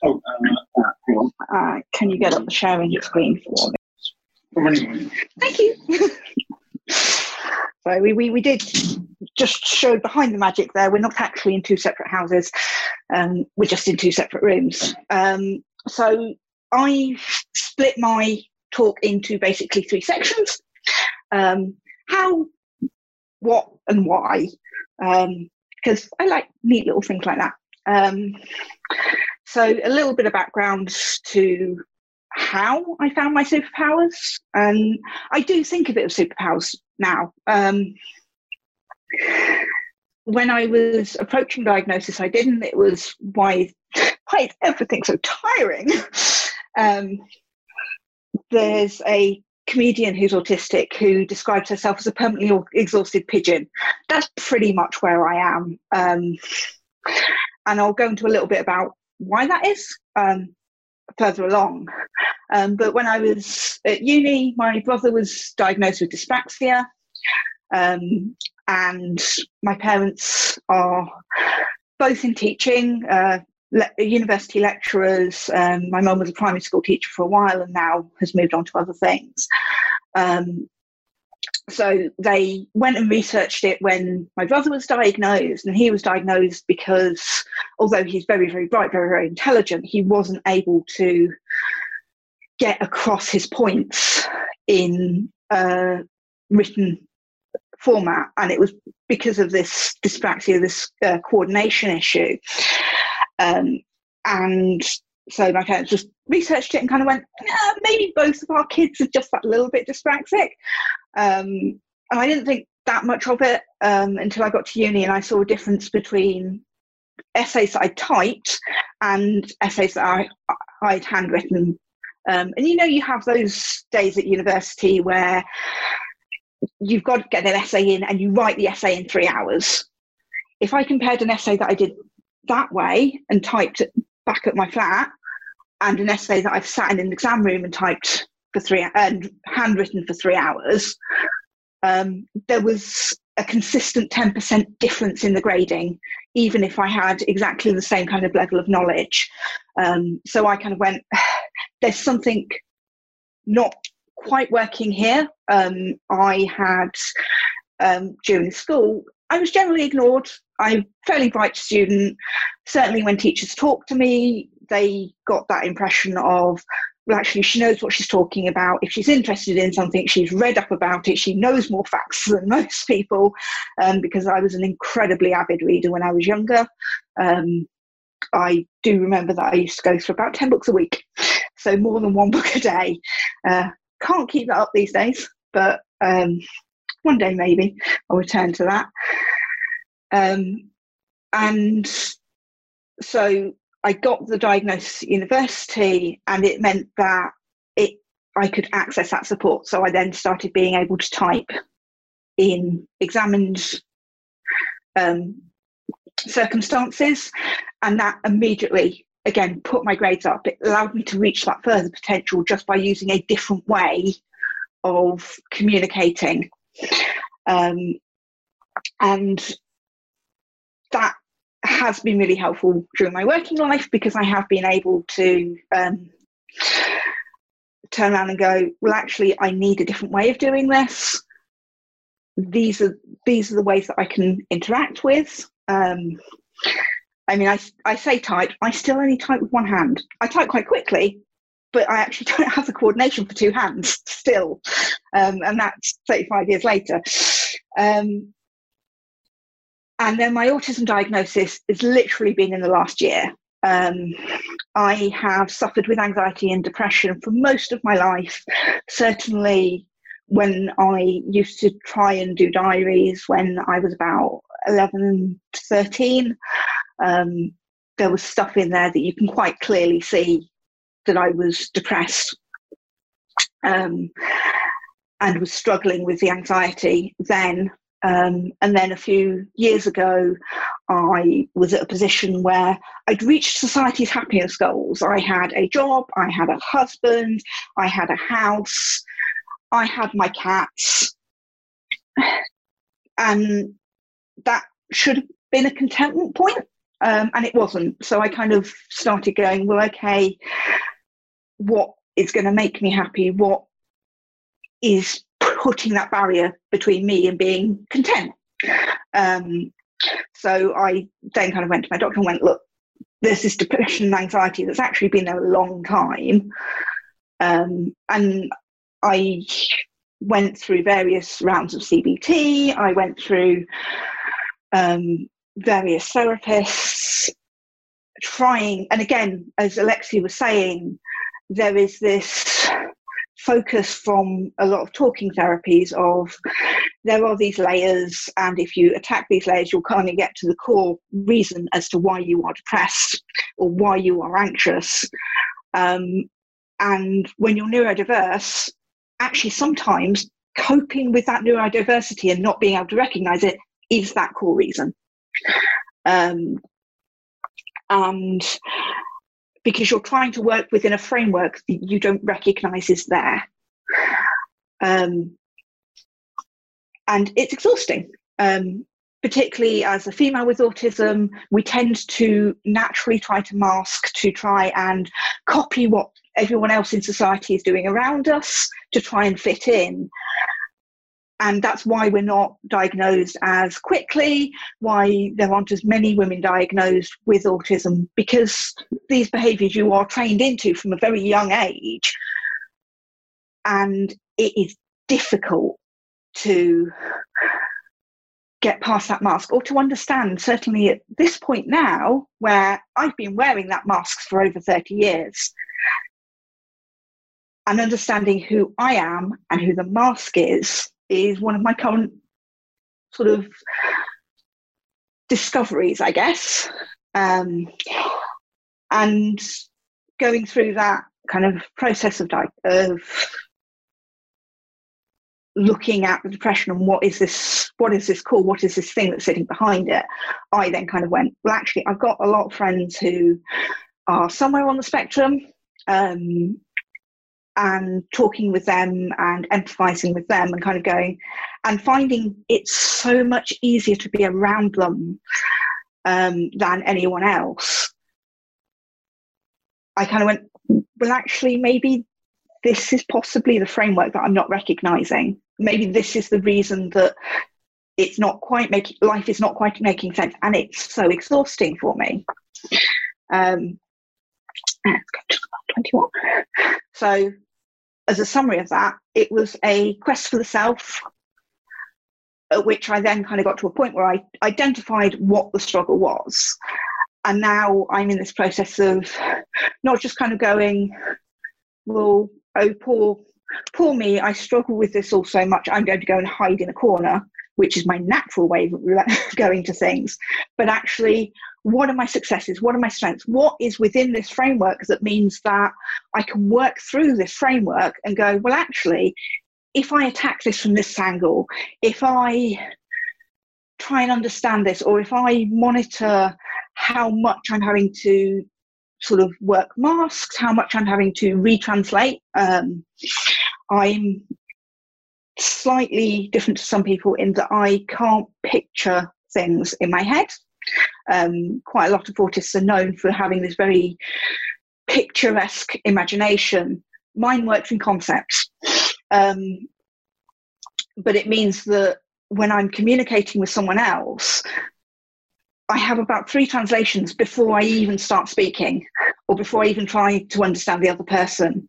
oh, uh, uh, can you get up the sharing yeah. screen for me? Thank you. so we, we, we did just show behind the magic there. We're not actually in two separate houses. Um, we're just in two separate rooms. Um, so I split my talk into basically three sections. Um, how, what, and why because um, I like neat little things like that. Um, so, a little bit of background to how I found my superpowers. And I do think a bit of superpowers now. Um, when I was approaching diagnosis, I didn't. It was why, why is everything so tiring? Um, there's a comedian who's autistic who describes herself as a permanently exhausted pigeon. That's pretty much where I am. Um, and I'll go into a little bit about why that is um, further along. Um, but when I was at uni, my brother was diagnosed with dyspraxia. Um, and my parents are both in teaching. Uh, le- university lecturers. Um, my mum was a primary school teacher for a while and now has moved on to other things. Um, so they went and researched it when my brother was diagnosed, and he was diagnosed because although he's very, very bright, very, very intelligent, he wasn't able to get across his points in written format, and it was because of this dyspraxia, this uh, coordination issue. Um, and so my parents just researched it and kind of went, maybe both of our kids are just that little bit dyspraxic. Um, and I didn't think that much of it um, until I got to uni and I saw a difference between essays that I typed and essays that I, I'd handwritten. Um, and you know, you have those days at university where you've got to get an essay in and you write the essay in three hours. If I compared an essay that I did that way and typed it back at my flat and an essay that I've sat in an exam room and typed for three and handwritten for three hours, um, there was a consistent 10% difference in the grading, even if I had exactly the same kind of level of knowledge. Um, so I kind of went, there's something not quite working here. Um, I had, um, during school, I was generally ignored. I'm a fairly bright student. Certainly, when teachers talk to me, they got that impression of, well, actually, she knows what she's talking about. If she's interested in something, she's read up about it. She knows more facts than most people um, because I was an incredibly avid reader when I was younger. Um, I do remember that I used to go through about 10 books a week, so more than one book a day. Uh, can't keep that up these days, but um, one day maybe I'll return to that. Um, and so I got the diagnosis at university, and it meant that it I could access that support. So I then started being able to type in examined um, circumstances, and that immediately again put my grades up. It allowed me to reach that further potential just by using a different way of communicating. Um, and that has been really helpful during my working life because I have been able to um, turn around and go, well, actually, I need a different way of doing this. These are these are the ways that I can interact with. Um, I mean, I, I say type, I still only type with one hand. I type quite quickly, but I actually don't have the coordination for two hands still. Um, and that's 35 years later. Um, and then my autism diagnosis has literally been in the last year. Um, I have suffered with anxiety and depression for most of my life. Certainly, when I used to try and do diaries when I was about 11 to 13, um, there was stuff in there that you can quite clearly see that I was depressed um, and was struggling with the anxiety then. Um, and then a few years ago, I was at a position where I'd reached society's happiness goals. I had a job, I had a husband, I had a house, I had my cats. And that should have been a contentment point, um, and it wasn't. So I kind of started going, well, okay, what is going to make me happy? What is putting that barrier between me and being content. Um, so I then kind of went to my doctor and went, look, there's this depression and anxiety that's actually been there a long time. Um, and I went through various rounds of CBT, I went through um, various therapists, trying, and again, as Alexi was saying, there is this focus from a lot of talking therapies of there are these layers and if you attack these layers you'll kind of get to the core reason as to why you are depressed or why you are anxious. Um, and when you're neurodiverse actually sometimes coping with that neurodiversity and not being able to recognize it is that core reason. Um, and because you're trying to work within a framework that you don't recognize is there. Um, and it's exhausting um, particularly as a female with autism, we tend to naturally try to mask, to try and copy what everyone else in society is doing around us to try and fit in. And that's why we're not diagnosed as quickly, why there aren't as many women diagnosed with autism, because these behaviours you are trained into from a very young age. And it is difficult to get past that mask or to understand, certainly at this point now, where I've been wearing that mask for over 30 years, and understanding who I am and who the mask is, is one of my current sort of discoveries, I guess. Um, and going through that kind of process of, of looking at the depression and what is this what is this called? What is this thing that's sitting behind it? I then kind of went well actually i've got a lot of friends who are somewhere on the spectrum. Um, and talking with them and empathizing with them and kind of going and finding it's so much easier to be around them um, than anyone else. I kind of went well actually maybe this is possibly the framework that i'm not recognizing. Maybe this is the reason that it's not quite making life is not quite making sense and it's so exhausting for me. Um, 21 so as a summary of that it was a quest for the self at which i then kind of got to a point where i identified what the struggle was and now i'm in this process of not just kind of going well oh poor poor me, I struggle with this all so much, I'm going to go and hide in a corner, which is my natural way of going to things. But actually, what are my successes? What are my strengths? What is within this framework that means that I can work through this framework and go, well, actually, if I attack this from this angle, if I try and understand this, or if I monitor how much I'm having to sort of work masks, how much I'm having to retranslate. Um, I'm slightly different to some people in that I can't picture things in my head. Um, quite a lot of autists are known for having this very picturesque imagination. Mine works in concepts. Um, but it means that when I'm communicating with someone else, I have about three translations before I even start speaking or before I even try to understand the other person.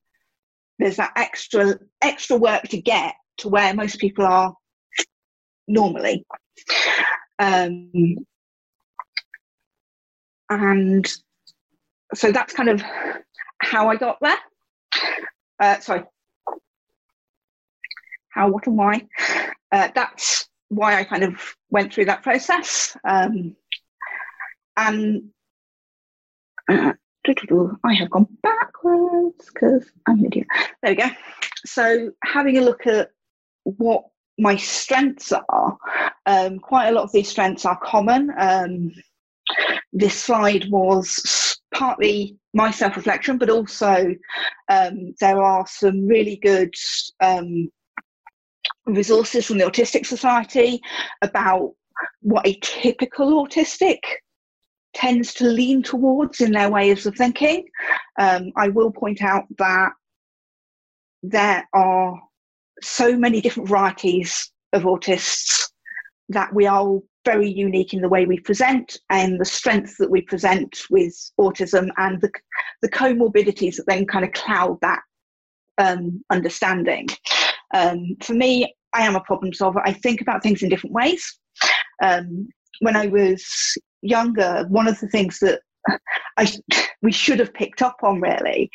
There's that extra extra work to get to where most people are normally. Um, and so that's kind of how I got there. Uh, sorry. How, what, and why. Uh, that's why I kind of went through that process. Um, and uh, I have gone backwards because I'm an idiot. There we go. So, having a look at what my strengths are, um, quite a lot of these strengths are common. Um, this slide was partly my self reflection, but also um, there are some really good um, resources from the Autistic Society about what a typical autistic tends to lean towards in their ways of thinking. Um, I will point out that there are so many different varieties of autists that we are all very unique in the way we present and the strengths that we present with autism and the, the comorbidities that then kind of cloud that um, understanding. Um, for me, I am a problem solver. I think about things in different ways. Um, when I was younger, one of the things that I we should have picked up on really.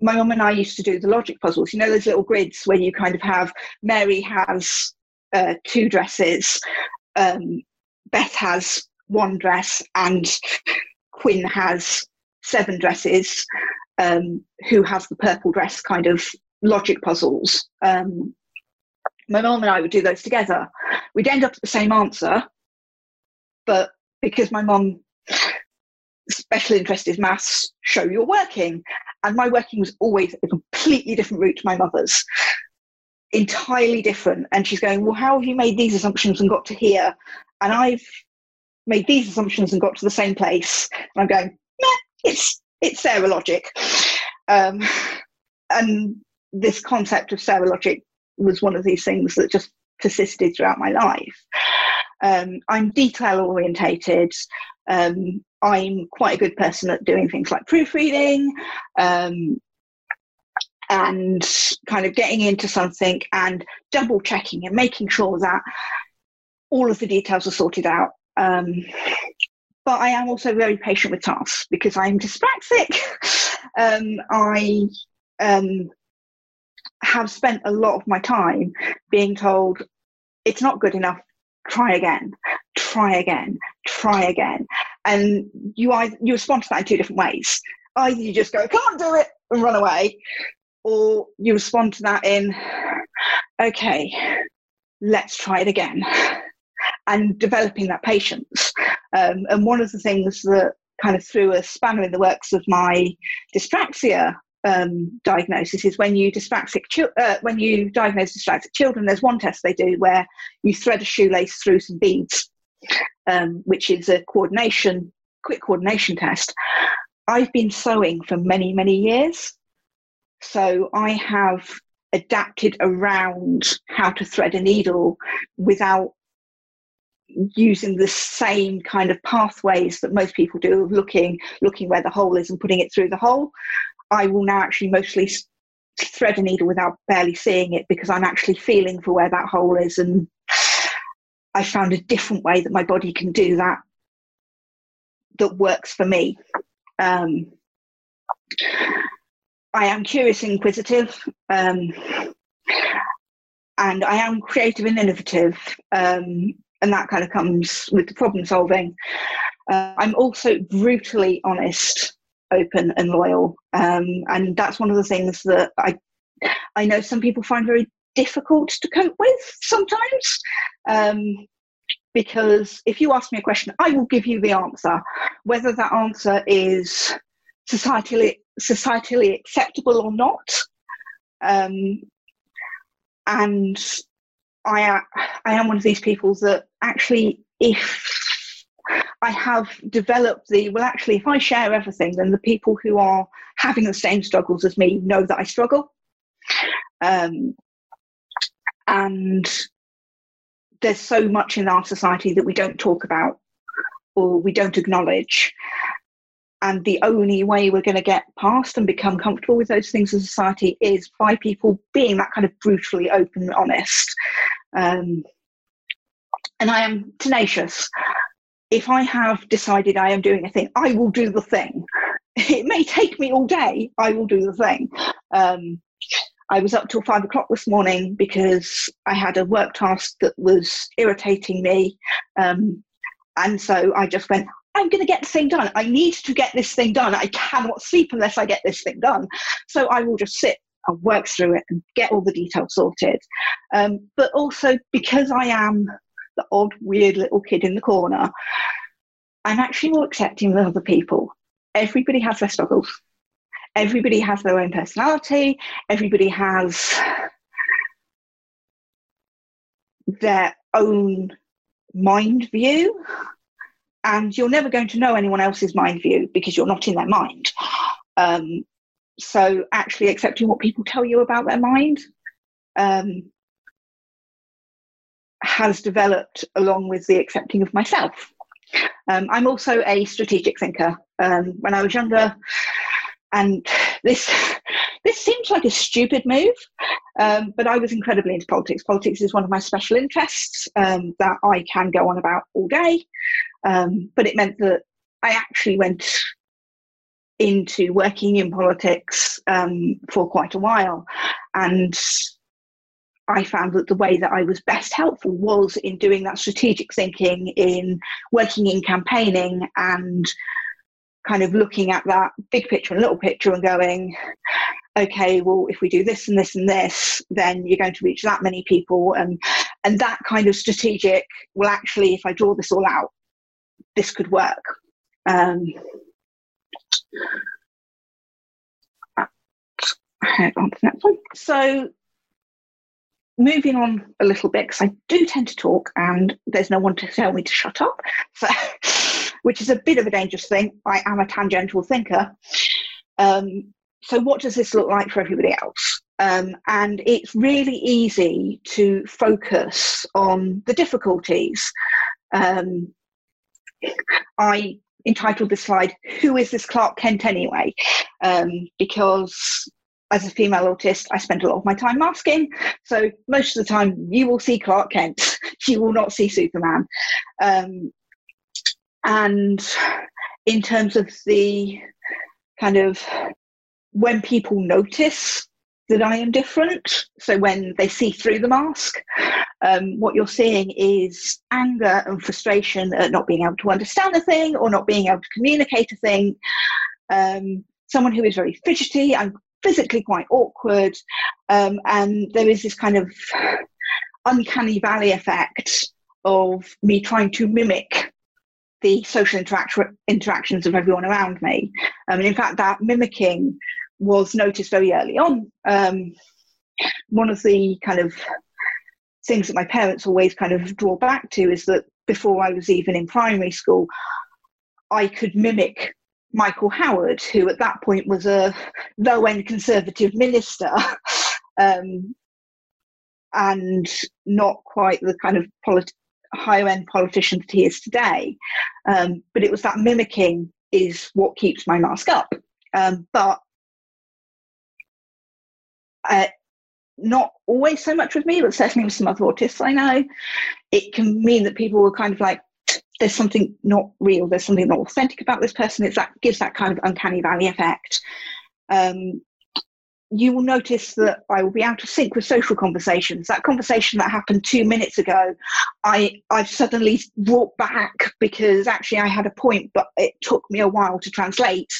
My mum and I used to do the logic puzzles. You know those little grids where you kind of have Mary has uh, two dresses, um, Beth has one dress, and Quinn has seven dresses. Um, who has the purple dress? Kind of logic puzzles. Um, my mum and I would do those together. We'd end up at the same answer, but because my mum special interest is maths, show you're working. And my working was always a completely different route to my mother's, entirely different. And she's going, Well, how have you made these assumptions and got to here? and I've made these assumptions and got to the same place. And I'm going, it's it's serologic. Um, and this concept of serologic was one of these things that just persisted throughout my life. Um, I'm detail orientated. Um, I'm quite a good person at doing things like proofreading um, and kind of getting into something and double checking and making sure that all of the details are sorted out. Um, but I am also very patient with tasks because I'm dyspraxic. um, I um, have spent a lot of my time being told it's not good enough, try again, try again, try again. And you either, you respond to that in two different ways. Either you just go, can't do it, and run away, or you respond to that in, okay, let's try it again. And developing that patience. Um, and one of the things that kind of threw a spanner in the works of my dyspraxia um, diagnosis is when you dyspraxic uh, when you diagnose dyspraxic children. There's one test they do where you thread a shoelace through some beads, um, which is a coordination, quick coordination test. I've been sewing for many many years, so I have adapted around how to thread a needle without using the same kind of pathways that most people do of looking looking where the hole is and putting it through the hole. I will now actually mostly thread a needle without barely seeing it because i'm actually feeling for where that hole is and i found a different way that my body can do that that works for me. Um, i am curious and inquisitive um, and i am creative and innovative um, and that kind of comes with the problem solving. Uh, I'm also brutally honest, open, and loyal, um, and that's one of the things that I I know some people find very difficult to cope with sometimes. Um, because if you ask me a question, I will give you the answer, whether that answer is societally societally acceptable or not. Um, and I I am one of these people that actually, if I have developed the well, actually, if I share everything, then the people who are having the same struggles as me know that I struggle. Um, and there's so much in our society that we don't talk about or we don't acknowledge. And the only way we're going to get past and become comfortable with those things in society is by people being that kind of brutally open and honest. Um, and I am tenacious. If I have decided I am doing a thing, I will do the thing. It may take me all day, I will do the thing. Um, I was up till five o'clock this morning because I had a work task that was irritating me. Um, and so I just went, I'm going to get this thing done. I need to get this thing done. I cannot sleep unless I get this thing done. So I will just sit and work through it and get all the details sorted. Um, but also because I am the odd, weird little kid in the corner, I'm actually more accepting than other people. Everybody has their struggles. Everybody has their own personality. Everybody has their own mind view. And you're never going to know anyone else's mind view because you're not in their mind. Um, so, actually accepting what people tell you about their mind um, has developed along with the accepting of myself. Um, I'm also a strategic thinker. Um, when I was younger, and this this seems like a stupid move, um, but I was incredibly into politics. Politics is one of my special interests um, that I can go on about all day. Um, but it meant that I actually went into working in politics um, for quite a while, and I found that the way that I was best helpful was in doing that strategic thinking, in working in campaigning and kind of looking at that big picture and little picture and going, okay, well, if we do this and this and this, then you're going to reach that many people. And, and that kind of strategic, well, actually, if I draw this all out, this could work. Um, on to the next one. So moving on a little bit because I do tend to talk and there's no one to tell me to shut up, so, which is a bit of a dangerous thing. I am a tangential thinker. Um, so, what does this look like for everybody else? Um, and it's really easy to focus on the difficulties. Um, I entitled this slide, Who is this Clark Kent anyway? Um, because as a female autist, I spend a lot of my time masking. So most of the time, you will see Clark Kent, you will not see Superman. Um, and in terms of the kind of when people notice that I am different, so when they see through the mask, um, what you're seeing is anger and frustration at not being able to understand a thing or not being able to communicate a thing. Um, someone who is very fidgety and physically quite awkward, um, and there is this kind of uncanny valley effect of me trying to mimic the social interac- interactions of everyone around me. Um, and in fact, that mimicking was noticed very early on. Um, one of the kind of things that my parents always kind of draw back to is that before I was even in primary school, I could mimic Michael Howard, who at that point was a low end conservative minister. um, and not quite the kind of higher end politician that he is today. Um, but it was that mimicking is what keeps my mask up. Um, but uh, not always so much with me, but certainly with some other autists I know, it can mean that people were kind of like, there's something not real, there's something not authentic about this person. It's that gives that kind of uncanny valley effect. Um, you will notice that I will be out of sync with social conversations. That conversation that happened two minutes ago, I I've suddenly brought back because actually I had a point, but it took me a while to translate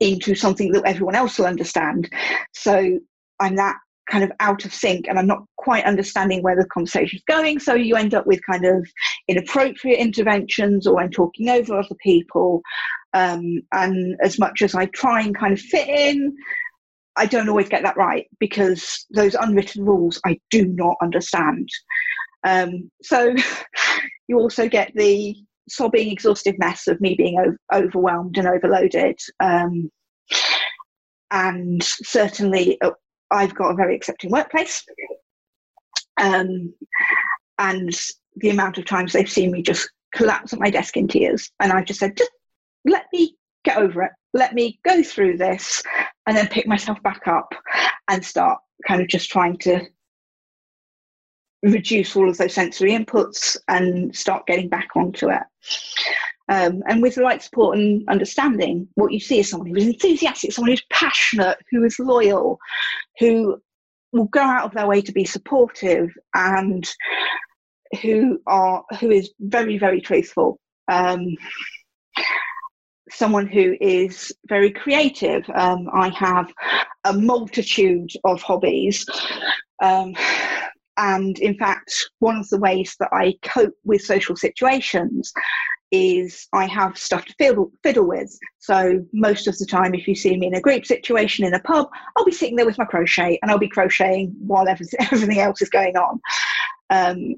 into something that everyone else will understand. So I'm that kind of out of sync and I'm not quite understanding where the conversation is going. So you end up with kind of inappropriate interventions or I'm talking over other people. Um, and as much as I try and kind of fit in, I don't always get that right because those unwritten rules I do not understand. Um, so you also get the sobbing, exhaustive mess of me being o- overwhelmed and overloaded. Um, and certainly, uh, I've got a very accepting workplace. Um, and the amount of times they've seen me just collapse at my desk in tears, and I've just said, just let me get over it. Let me go through this and then pick myself back up and start kind of just trying to reduce all of those sensory inputs and start getting back onto it. Um, and with the right support and understanding, what you see is someone who is enthusiastic, someone who's passionate, who is loyal, who will go out of their way to be supportive, and who are who is very very truthful. Um, someone who is very creative. Um, I have a multitude of hobbies. Um, and in fact, one of the ways that I cope with social situations is I have stuff to fiddle, fiddle with. So most of the time, if you see me in a group situation in a pub, I'll be sitting there with my crochet and I'll be crocheting while everything else is going on. Um,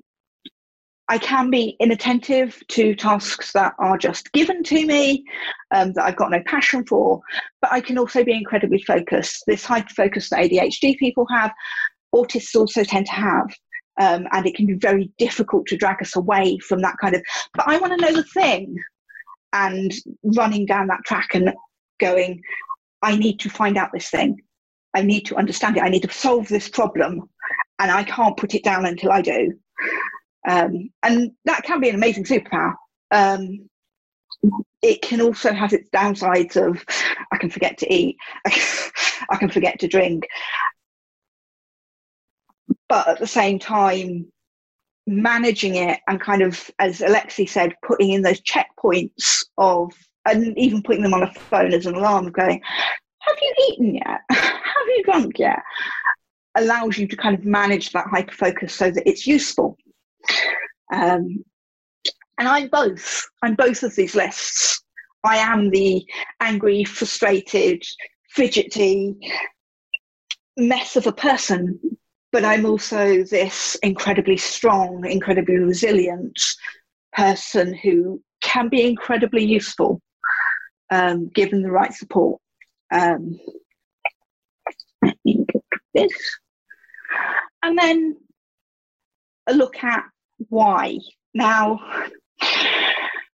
I can be inattentive to tasks that are just given to me, um, that I've got no passion for, but I can also be incredibly focused. This hyper focus that ADHD people have, autists also tend to have. Um, and it can be very difficult to drag us away from that kind of, but I want to know the thing. And running down that track and going, I need to find out this thing. I need to understand it. I need to solve this problem. And I can't put it down until I do. Um, and that can be an amazing superpower. Um, it can also have its downsides of I can forget to eat, I can forget to drink. But at the same time, managing it and kind of, as Alexi said, putting in those checkpoints of, and even putting them on a phone as an alarm, going, Have you eaten yet? Have you drunk yet? allows you to kind of manage that hyper focus so that it's useful. Um, and I'm both. I'm both of these lists. I am the angry, frustrated, fidgety mess of a person, but I'm also this incredibly strong, incredibly resilient person who can be incredibly useful um, given the right support. Um, this. And then a look at why. Now,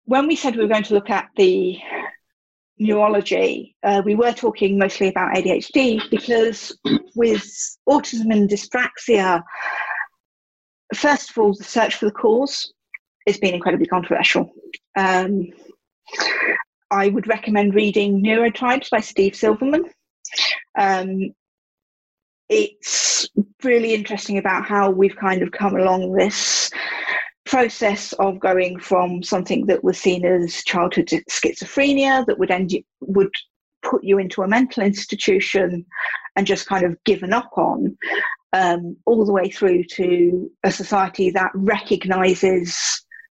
when we said we were going to look at the neurology, uh, we were talking mostly about ADHD because with autism and dyspraxia, first of all, the search for the cause has been incredibly controversial. Um, I would recommend reading NeuroTribes by Steve Silberman. Um, it's really interesting about how we've kind of come along this process of going from something that was seen as childhood schizophrenia that would end would put you into a mental institution and just kind of given up on um, all the way through to a society that recognizes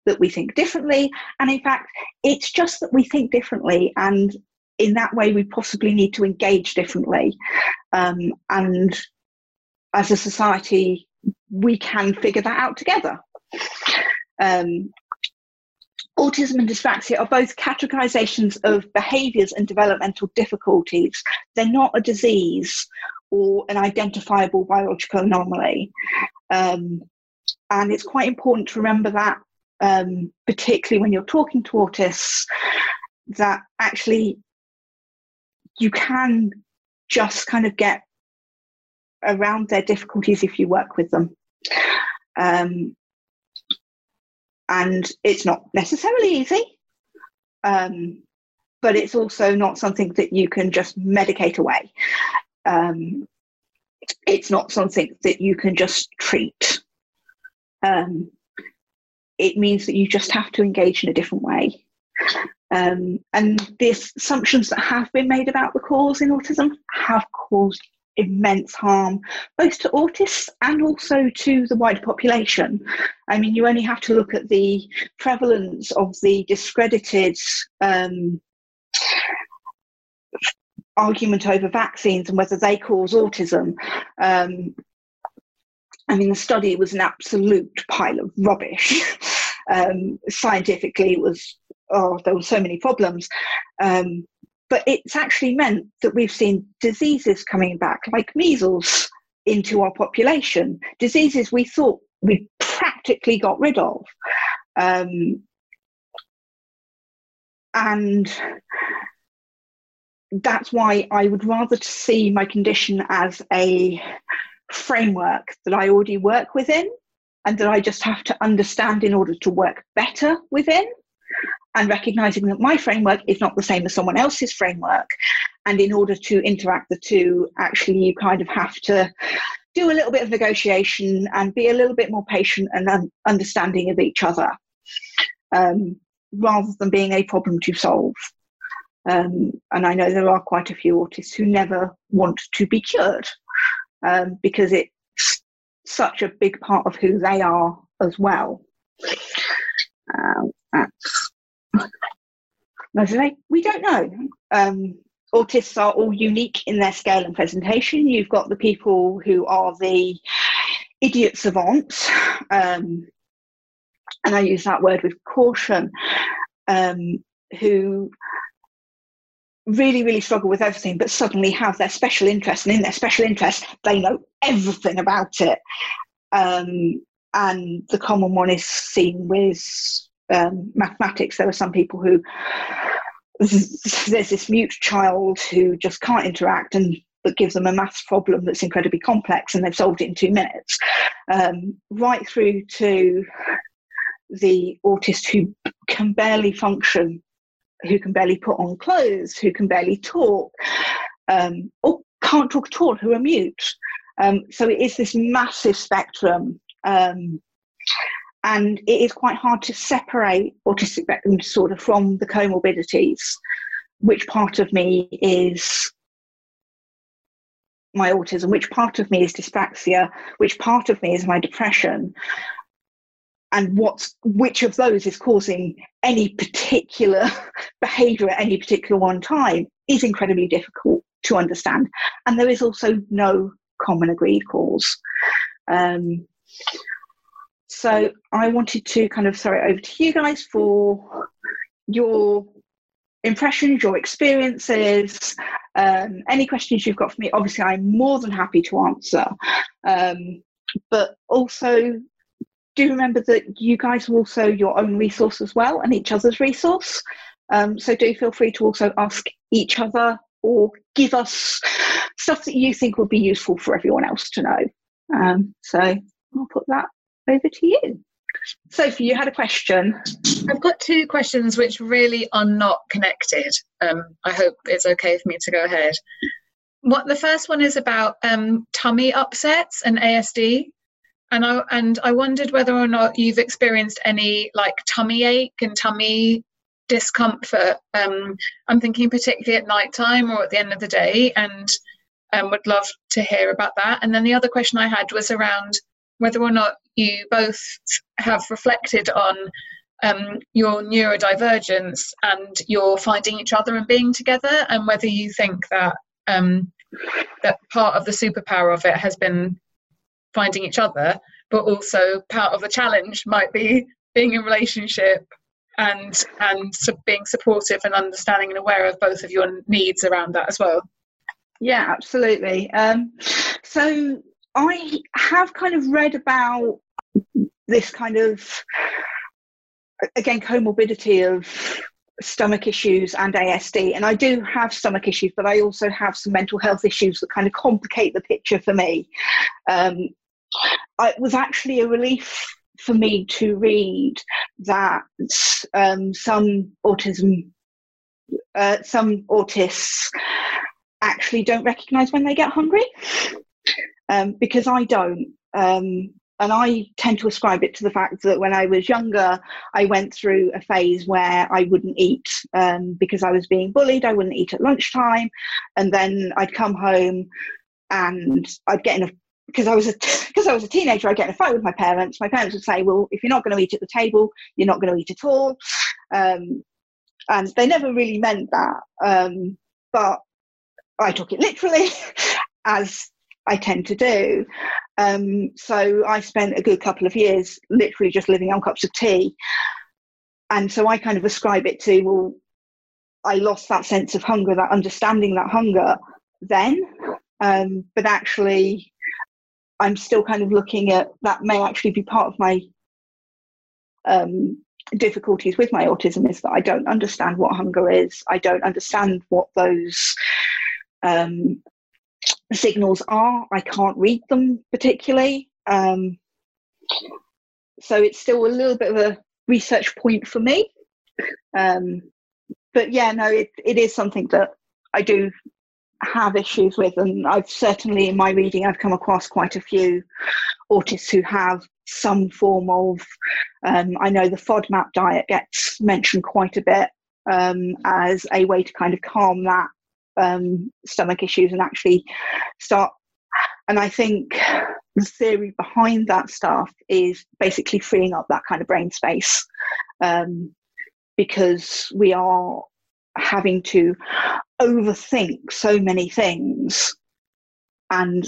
that we think differently. And in fact it's just that we think differently and in that way we possibly need to engage differently. Um, and as a society we can figure that out together um, autism and dyspraxia are both categorizations of behaviors and developmental difficulties. They're not a disease or an identifiable biological anomaly. Um, and it's quite important to remember that, um, particularly when you're talking to autists, that actually you can just kind of get around their difficulties if you work with them. Um, and it's not necessarily easy, um, but it's also not something that you can just medicate away. Um, it's not something that you can just treat. Um, it means that you just have to engage in a different way. Um, and the assumptions that have been made about the cause in autism have caused immense harm, both to autists and also to the wider population. I mean, you only have to look at the prevalence of the discredited um, argument over vaccines and whether they cause autism. Um, I mean, the study was an absolute pile of rubbish. um, scientifically, it was, oh, there were so many problems. Um, but it's actually meant that we've seen diseases coming back, like measles, into our population, diseases we thought we practically got rid of. Um, and that's why I would rather see my condition as a framework that I already work within and that I just have to understand in order to work better within and recognizing that my framework is not the same as someone else's framework. And in order to interact the two, actually, you kind of have to do a little bit of negotiation and be a little bit more patient and understanding of each other um, rather than being a problem to solve. Um, and I know there are quite a few autists who never want to be cured um, because it's such a big part of who they are as well. Uh, that's we don't know. Um, autists are all unique in their scale and presentation. You've got the people who are the idiot savants, um, and I use that word with caution, um, who really, really struggle with everything, but suddenly have their special interest, and in their special interest, they know everything about it. Um, and the common one is seen with um, mathematics, there are some people who there's this mute child who just can't interact and that gives them a maths problem that's incredibly complex and they've solved it in two minutes, um, right through to the autist who can barely function, who can barely put on clothes, who can barely talk, um, or can't talk at all, who are mute. Um, so it is this massive spectrum. Um, and it is quite hard to separate autistic spectrum disorder from the comorbidities. Which part of me is my autism? Which part of me is dyspraxia? Which part of me is my depression? And what's which of those is causing any particular behavior at any particular one time is incredibly difficult to understand. And there is also no common agreed cause. Um, so I wanted to kind of throw it over to you guys for your impressions, your experiences, um, any questions you've got for me. Obviously, I'm more than happy to answer. Um, but also, do remember that you guys are also your own resource as well and each other's resource. Um, so do feel free to also ask each other or give us stuff that you think would be useful for everyone else to know. Um, so I'll put that over to you. Sophie, you had a question. I've got two questions which really are not connected. Um, I hope it's okay for me to go ahead. What the first one is about um, tummy upsets and ASD, and I and I wondered whether or not you've experienced any like tummy ache and tummy discomfort. Um, I'm thinking particularly at night time or at the end of the day, and um, would love to hear about that. And then the other question I had was around whether or not you both have reflected on um, your neurodivergence and your finding each other and being together, and whether you think that um, that part of the superpower of it has been finding each other, but also part of the challenge might be being in relationship and and being supportive and understanding and aware of both of your needs around that as well. Yeah, absolutely. Um, so I have kind of read about this kind of again comorbidity of stomach issues and ASD. And I do have stomach issues, but I also have some mental health issues that kind of complicate the picture for me. Um, it was actually a relief for me to read that um, some autism, uh, some autists actually don't recognize when they get hungry um, because I don't. Um, and I tend to ascribe it to the fact that when I was younger, I went through a phase where I wouldn't eat um, because I was being bullied. I wouldn't eat at lunchtime, and then I'd come home and I'd get in a because I was a because I was a teenager. I'd get in a fight with my parents. My parents would say, "Well, if you're not going to eat at the table, you're not going to eat at all," um, and they never really meant that. Um, but I took it literally, as I tend to do. Um, so I spent a good couple of years literally just living on cups of tea. And so I kind of ascribe it to, well, I lost that sense of hunger, that understanding that hunger then. Um, but actually, I'm still kind of looking at that may actually be part of my um, difficulties with my autism is that I don't understand what hunger is. I don't understand what those um, signals are. I can't read them particularly. Um, so it's still a little bit of a research point for me. Um, but yeah, no, it, it is something that I do have issues with, and I've certainly in my reading I've come across quite a few autists who have some form of. Um, I know the FODMAP diet gets mentioned quite a bit um, as a way to kind of calm that um, stomach issues and actually start. And I think the theory behind that stuff is basically freeing up that kind of brain space um, because we are having to overthink so many things and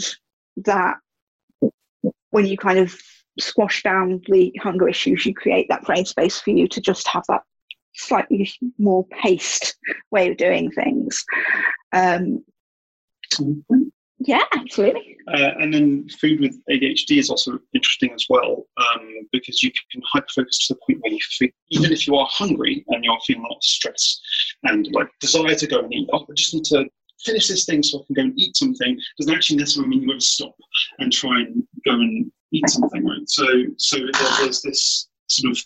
that when you kind of squash down the hunger issues you create that brain space for you to just have that slightly more paced way of doing things um, yeah, absolutely. Uh, and then food with ADHD is also interesting as well um, because you can hyperfocus to the point where you feel, even if you are hungry and you're feeling a lot of stress and like desire to go and eat, oh, I just need to finish this thing so I can go and eat something, doesn't actually necessarily mean you've got to stop and try and go and eat something, right? So, so there's this sort of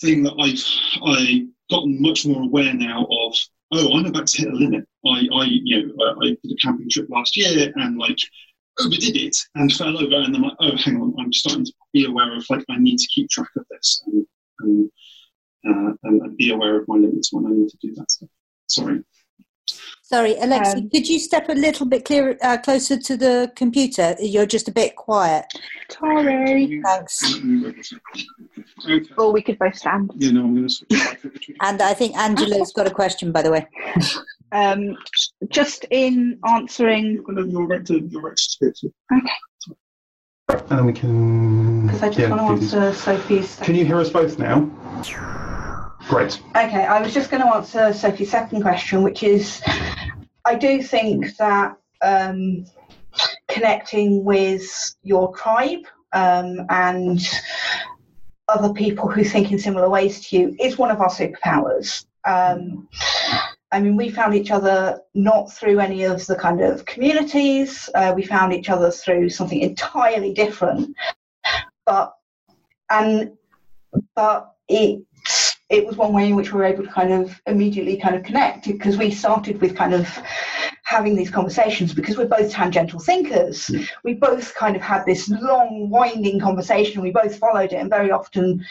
thing that I've I gotten much more aware now of oh, I'm about to hit a limit. I, I you know, I, I did a camping trip last year and like overdid it and fell over, and then like, oh, hang on, I'm starting to be aware of like I need to keep track of this and and, uh, and, and be aware of my limits when I need to do that stuff. Sorry. Sorry, Alexi, um, could you step a little bit clearer, uh, closer to the computer? You're just a bit quiet. Sorry. Thanks. Okay. Or we could both stand. Yeah, no, I'm going to switch between. And I think Angela's got a question, by the way. Um, just in answering. You're, you're right to, you're right to Okay. and then we can. Because I just yeah, want to these. answer Sophie's. Can you hear us both now? Great. Okay, I was just going to answer Sophie's second question, which is I do think that um, connecting with your tribe um, and other people who think in similar ways to you is one of our superpowers. Um, I mean, we found each other not through any of the kind of communities, uh, we found each other through something entirely different. But, and, but it it was one way in which we were able to kind of immediately kind of connect because we started with kind of having these conversations because we're both tangential thinkers. We both kind of had this long, winding conversation. We both followed it, and very often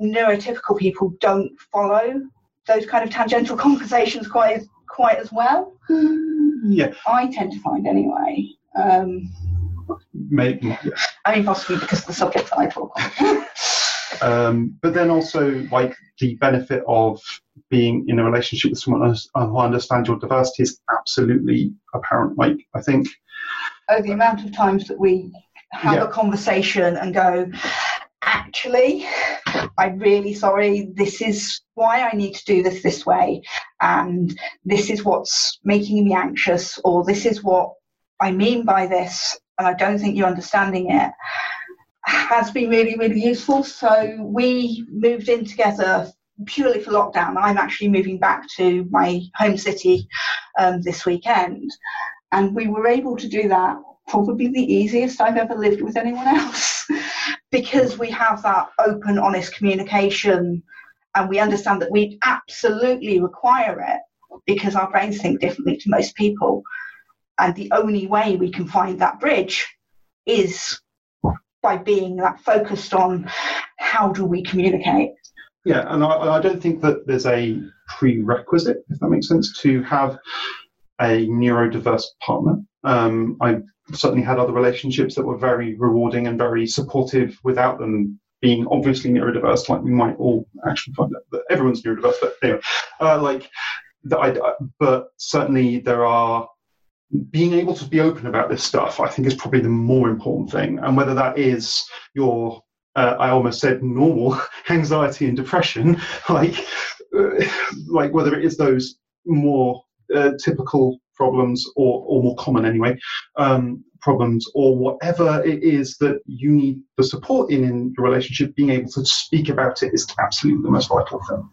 neurotypical people don't follow those kind of tangential conversations quite quite as well. Yeah, I tend to find anyway. Um, maybe. Yeah. I mean, possibly because of the subject that I talk on. Um, but then also like the benefit of being in a relationship with someone who understands your diversity is absolutely apparent. Like I think oh, the amount of times that we have Yeah. a conversation and go, actually, I'm really sorry. This is why I need to do this this way, and this is what's making me anxious, or this is what I mean by this, and I don't think you're understanding it. Has been really, really useful. So we moved in together purely for lockdown. I'm actually moving back to my home city um, this weekend, and we were able to do that probably the easiest I've ever lived with anyone else because we have that open, honest communication and we understand that we absolutely require it because our brains think differently to most people. And the only way we can find that bridge is by being that focused on how do we communicate. Yeah, and I, I don't think that there's a prerequisite, if that makes sense, to have a neurodiverse partner. Um, I've certainly had other relationships that were very rewarding and very supportive without them being obviously neurodiverse, like we might all actually find that, everyone's neurodiverse, but anyway, uh, like, I, I- but certainly there are being able to be open about this stuff, I think, is probably the more important thing. And whether that is your, uh, I almost said normal anxiety and depression, like, uh, like whether it is those more uh, typical problems or, or more common anyway, um, problems or whatever it is that you need the support in in your relationship, being able to speak about it is absolutely the most vital thing.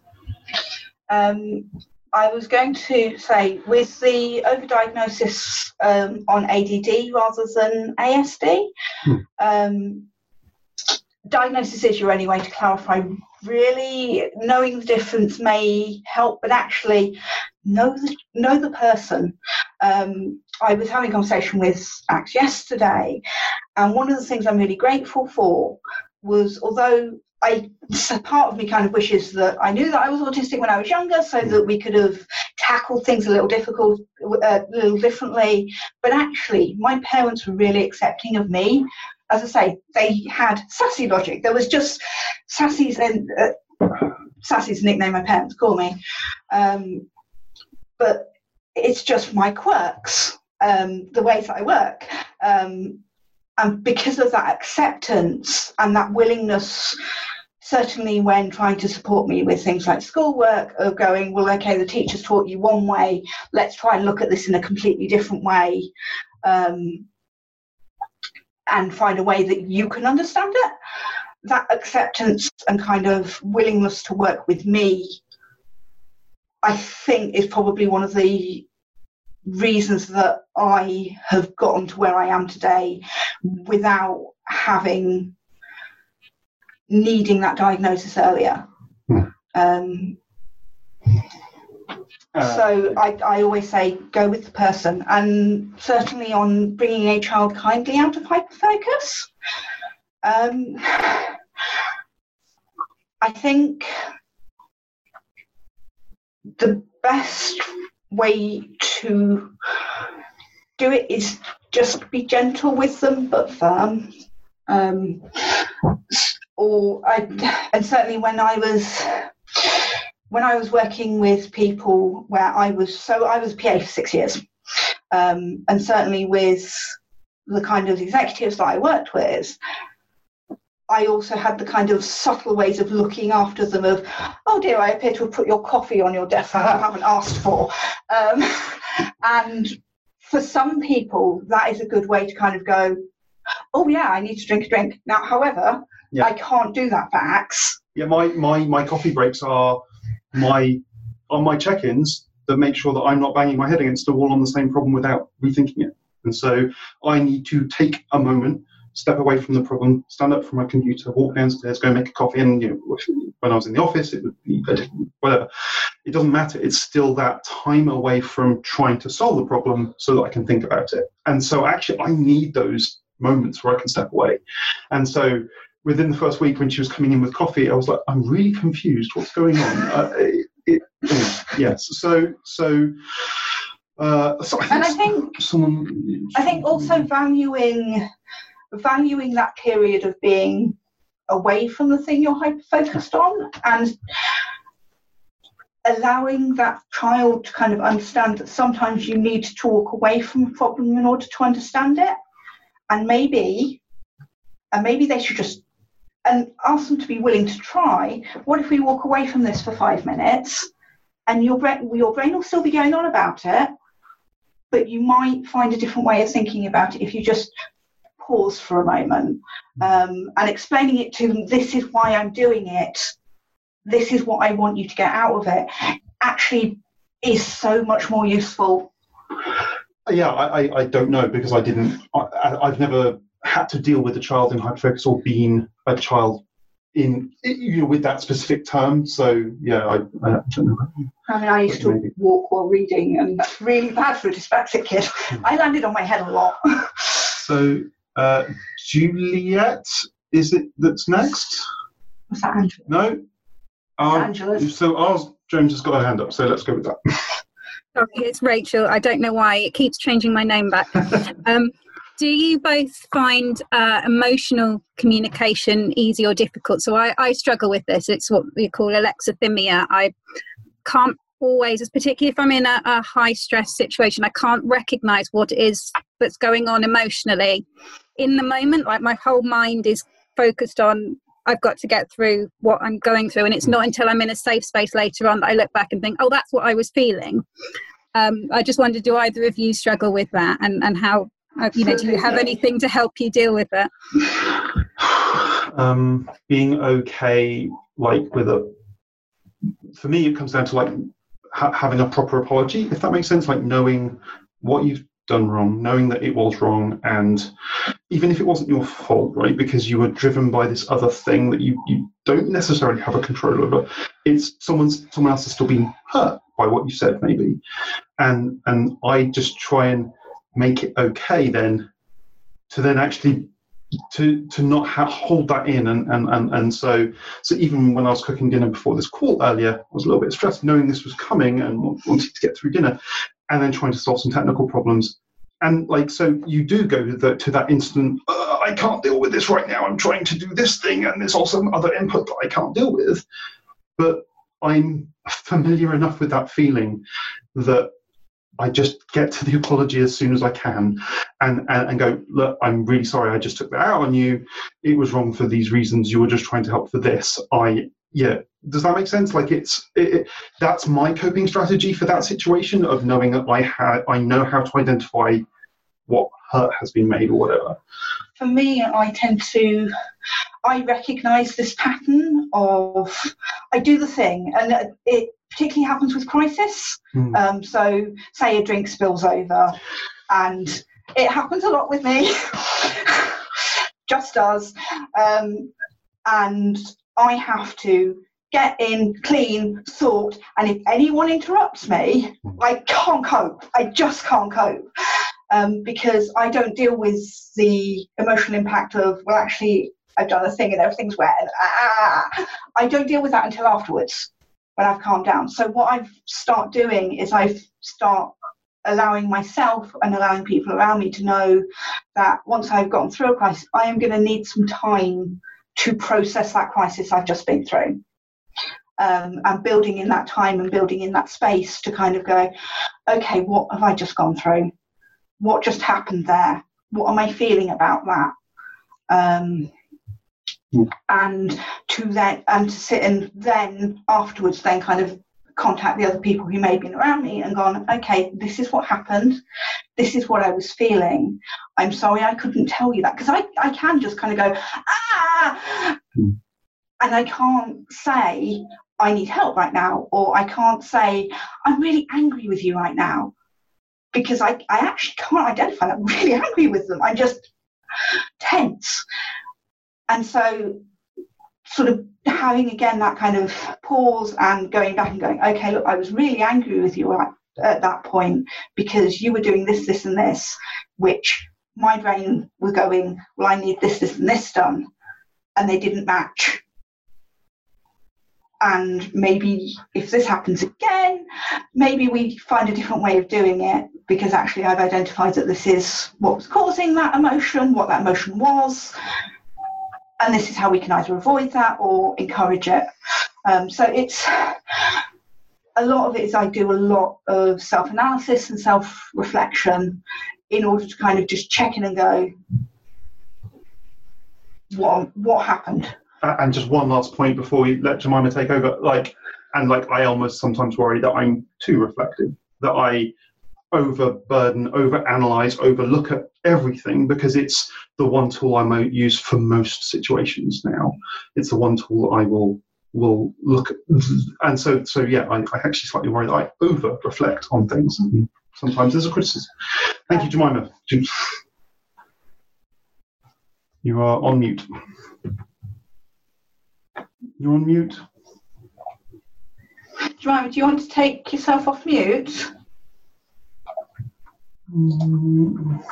Um, I was going to say, with the overdiagnosis um, on ADD rather than ASD, Hmm. um, diagnosis is your only way to clarify. Really, knowing the difference may help, but actually, know the know the person. Um, I was having a conversation with Ax yesterday, and one of the things I'm really grateful for was, although I so part of me kind of wishes that I knew that I was autistic when I was younger, so that we could have tackled things a little difficult, uh, a little differently. But actually, my parents were really accepting of me. As I say, they had sassy logic. There was just sassy's and uh, sassy's nickname my parents call me. Um, but it's just my quirks, um, the ways that I work. Um, and because of that acceptance and that willingness certainly when trying to support me with things like schoolwork of going well okay the teacher's taught you one way let's try and look at this in a completely different way um, and find a way that you can understand it that acceptance and kind of willingness to work with me i think is probably one of the reasons that I have gotten to where I am today without having needing that diagnosis earlier. Hmm. Um, Uh, so I, I always say go with the person, and certainly on bringing a child kindly out of hyperfocus. Um, I think the best way to do it is just be gentle with them but firm. Um, or I, and certainly when I was when I was working with people where I was so I was PA for six years, um, and certainly with the kind of executives that I worked with, I also had the kind of subtle ways of looking after them of, oh dear, I appear to have put your coffee on your desk that you haven't asked for. Um, and for some people, that is a good way to kind of go, oh yeah, I need to drink a drink. Now, however, Yeah. I can't do that for Axe. Yeah, my, my, my coffee breaks are my on my check-ins that make sure that I'm not banging my head against the wall on the same problem without rethinking it. And so I need to take a moment, step away from the problem, stand up from my computer, walk downstairs, go make a coffee. And you know, when I was in the office, it would be whatever. It doesn't matter. It's still that time away from trying to solve the problem so that I can think about it. And so actually, I need those moments where I can step away. And so within the first week when she was coming in with coffee, I was like, I'm really confused. What's going on? Uh, it, it, yes. So so. Uh, so I And I think someone. I think also valuing valuing that period of being away from the thing you're hyper focused on and allowing that child to kind of understand that sometimes you need to walk away from a problem in order to understand it. And maybe and maybe they should just and ask them to be willing to try. What if we walk away from this for five minutes and your brain your brain will still be going on about it but you might find a different way of thinking about it if you just pause for a moment um, and explaining it to them this is why i'm doing it this is what i want you to get out of it actually is so much more useful Yeah, I, I, I don't know because I didn't. I, I've never had to deal with a child in hyperfocus or been a child in you know with that specific term. So yeah, I, I don't know. I mean, I used to Maybe. walk while reading, and that's really bad for a dyslexic kid. I landed on my head a lot. So uh, Juliet, is it that's next? Was that Angela? No. Um, Angela's. so ours, James has got her hand up. So let's go with that. Sorry, it's Rachel. I don't know why it keeps changing my name back. um, do you both find uh, emotional communication easy or difficult? So I, I struggle with this. It's what we call alexithymia. I can't always, particularly if I'm in a, a high stress situation, I can't recognize what it is that's going on emotionally in the moment. Like my whole mind is focused on I've got to get through what I'm going through, and it's not until I'm in a safe space later on that I look back and think, oh, that's what I was feeling. Um, I just wondered, do either of you struggle with that, and and how? uh, You know, do you have anything to help you deal with that? um, being okay, like with a, for me, it comes down to like ha- having a proper apology, if that makes sense. Like knowing what you've done wrong, knowing that it was wrong, and even if it wasn't your fault, right, because you were driven by this other thing that you, you don't necessarily have a control over, it's someone's someone else has still been hurt by what you said, maybe, and and I just try and make it okay then to then actually to to not ha- hold that in and, and and and so so even when I was cooking dinner before this call earlier, I was a little bit stressed knowing this was coming and wa- wanting to get through dinner, and then trying to solve some technical problems. And like so, you do go to, the, to that instant. Uh, I can't deal with this right now. I'm trying to do this thing, and there's also other input that I can't deal with. But I'm familiar enough with that feeling that I just get to the apology as soon as I can and, and, and go, look, I'm really sorry I just took that out on you. It was wrong for these reasons. You were just trying to help for this. I, yeah. Does that make sense? Like it's, it, it- that's my coping strategy for that situation of knowing that I had, I know how to identify what hurt has been made or whatever. for me, I tend to, I recognise this pattern of, I do the thing, and it particularly happens with crisis. Hmm. Um, so, say a drink spills over, and it happens a lot with me, just does, um, and I have to get in, clean, sort, and if anyone interrupts me, I can't cope. I just can't cope um, because I don't deal with the emotional impact of, well, actually, I've done a thing and everything's wet. And, ah, I don't deal with that until afterwards when I've calmed down. So what I start doing is I start allowing myself and allowing people around me to know that once I've gotten through a crisis, I am going to need some time to process that crisis I've just been through. Um, and building in that time and building in that space to kind of go, okay, what have I just gone through? what just happened there what am I feeling about that? Um, and to then and to sit and then afterwards then kind of contact the other people who may have been around me and gone, okay, this is what happened. This is what I was feeling. I'm sorry I couldn't tell you that. Because I, I can just kind of go, ah, and I can't say, I need help right now, or I can't say, I'm really angry with you right now. Because I, I actually can't identify that I'm really angry with them. I'm just tense. And so sort of having again that kind of pause and going back and going, okay, look, I was really angry with you at, at that point because you were doing this, this, and this, which my brain was going, well, I need this, this, and this done, and they didn't match. And maybe if this happens again, maybe we find a different way of doing it because actually I've identified that this is what was causing that emotion, what that emotion was, and this is how we can either avoid that or encourage it. Um, so it's a lot of it is I do a lot of self analysis and self reflection in order to kind of just check in and go, what what happened? And just one last point before we let Jemima take over, like, and like I almost sometimes worry that I'm too reflective, that I overburden, overanalyze, overlook at everything because it's the one tool I might use for most situations now. It's the one tool I will will look at, and so so yeah, I, I actually slightly worry that I over reflect on things. And sometimes there's a criticism. Thank you, Jemima. You are on mute. You're on mute. Jemima, do you want to take yourself off mute? Mm.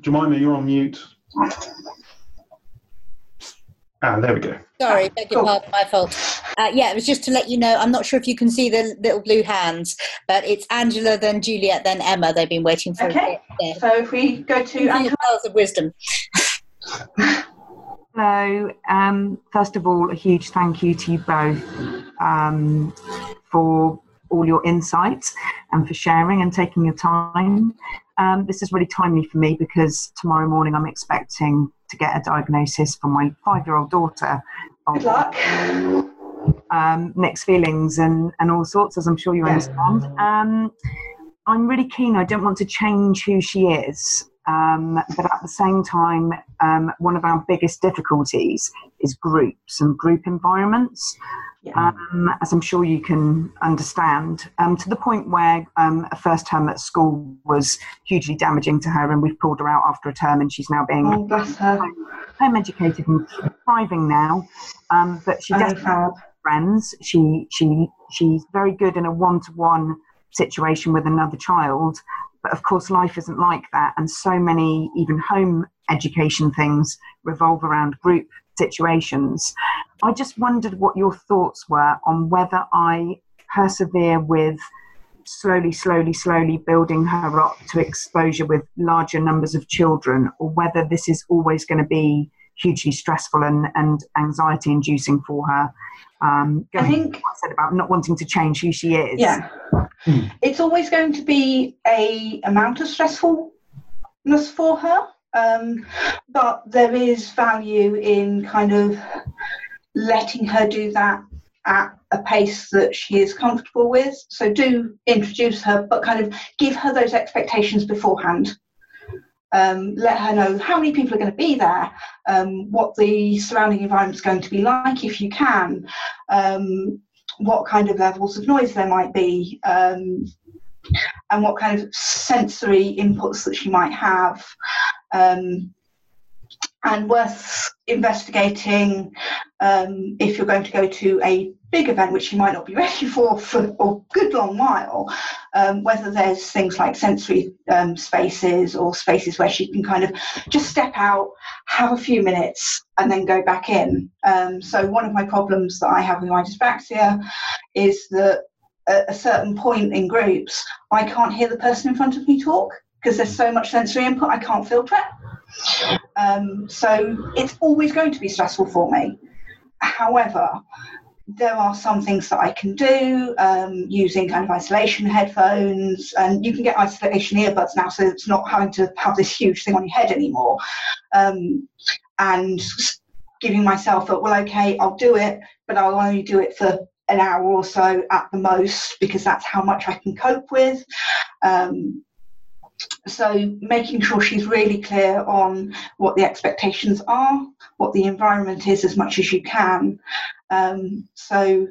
Jemima, you're on mute. Ah, there we go. Sorry, beg your pardon, my fault. Uh, yeah, it was just to let you know. I'm not sure if you can see the little blue hands, but it's Angela, then Juliet, then Emma. They've been waiting for. Okay. So if we go to Angela, of wisdom. Hello. Um, first of all, a huge thank you to you both um, for all your insights and for sharing and taking your time. Um, this is really timely for me because tomorrow morning I'm expecting to get a diagnosis for my five year old daughter. Good luck. Um, mixed feelings and, and all sorts, as I'm sure you yeah. understand. Um, I'm really keen, I don't want to change who she is. Um, but at the same time, um, one of our biggest difficulties is groups and group environments yeah. um, as I'm sure you can understand, um, to the point where um, a first term at school was hugely damaging to her, and we've pulled her out after a term, and she's now being oh, bless her. home educated and thriving now. Um, but she doesn't have friends. She she she's very good in a one to one situation with another child. But of course, life isn't like that, and so many even home education things revolve around group situations. I just wondered what your thoughts were on whether I persevere with slowly, slowly, slowly building her up to exposure with larger numbers of children, or whether this is always going to be hugely stressful and, and anxiety inducing for her. Um, I think I said about not wanting to change who she is. Yeah, it's always going to be a amount of stressfulness for her. Um, but there is value in kind of letting her do that at a pace that she is comfortable with. So do introduce her, but kind of give her those expectations beforehand. Um, let her know how many people are going to be there, um, what the surrounding environment is going to be like if you can, um, what kind of levels of noise there might be, um, and what kind of sensory inputs that she might have um, and worth investigating um, if you're going to go to a big event which you might not be ready for for a good long while um, whether there's things like sensory um, spaces or spaces where she can kind of just step out have a few minutes and then go back in um, so one of my problems that i have with my dyspraxia is that at a certain point in groups i can't hear the person in front of me talk because there's so much sensory input, I can't filter it. Um, so it's always going to be stressful for me. However, there are some things that I can do um, using kind of isolation headphones, and you can get isolation earbuds now, so it's not having to have this huge thing on your head anymore. Um, and giving myself a well, okay, I'll do it, but I'll only do it for an hour or so at the most because that's how much I can cope with. Um, so making sure she's really clear on what the expectations are, what the environment is as much as you can. Um, so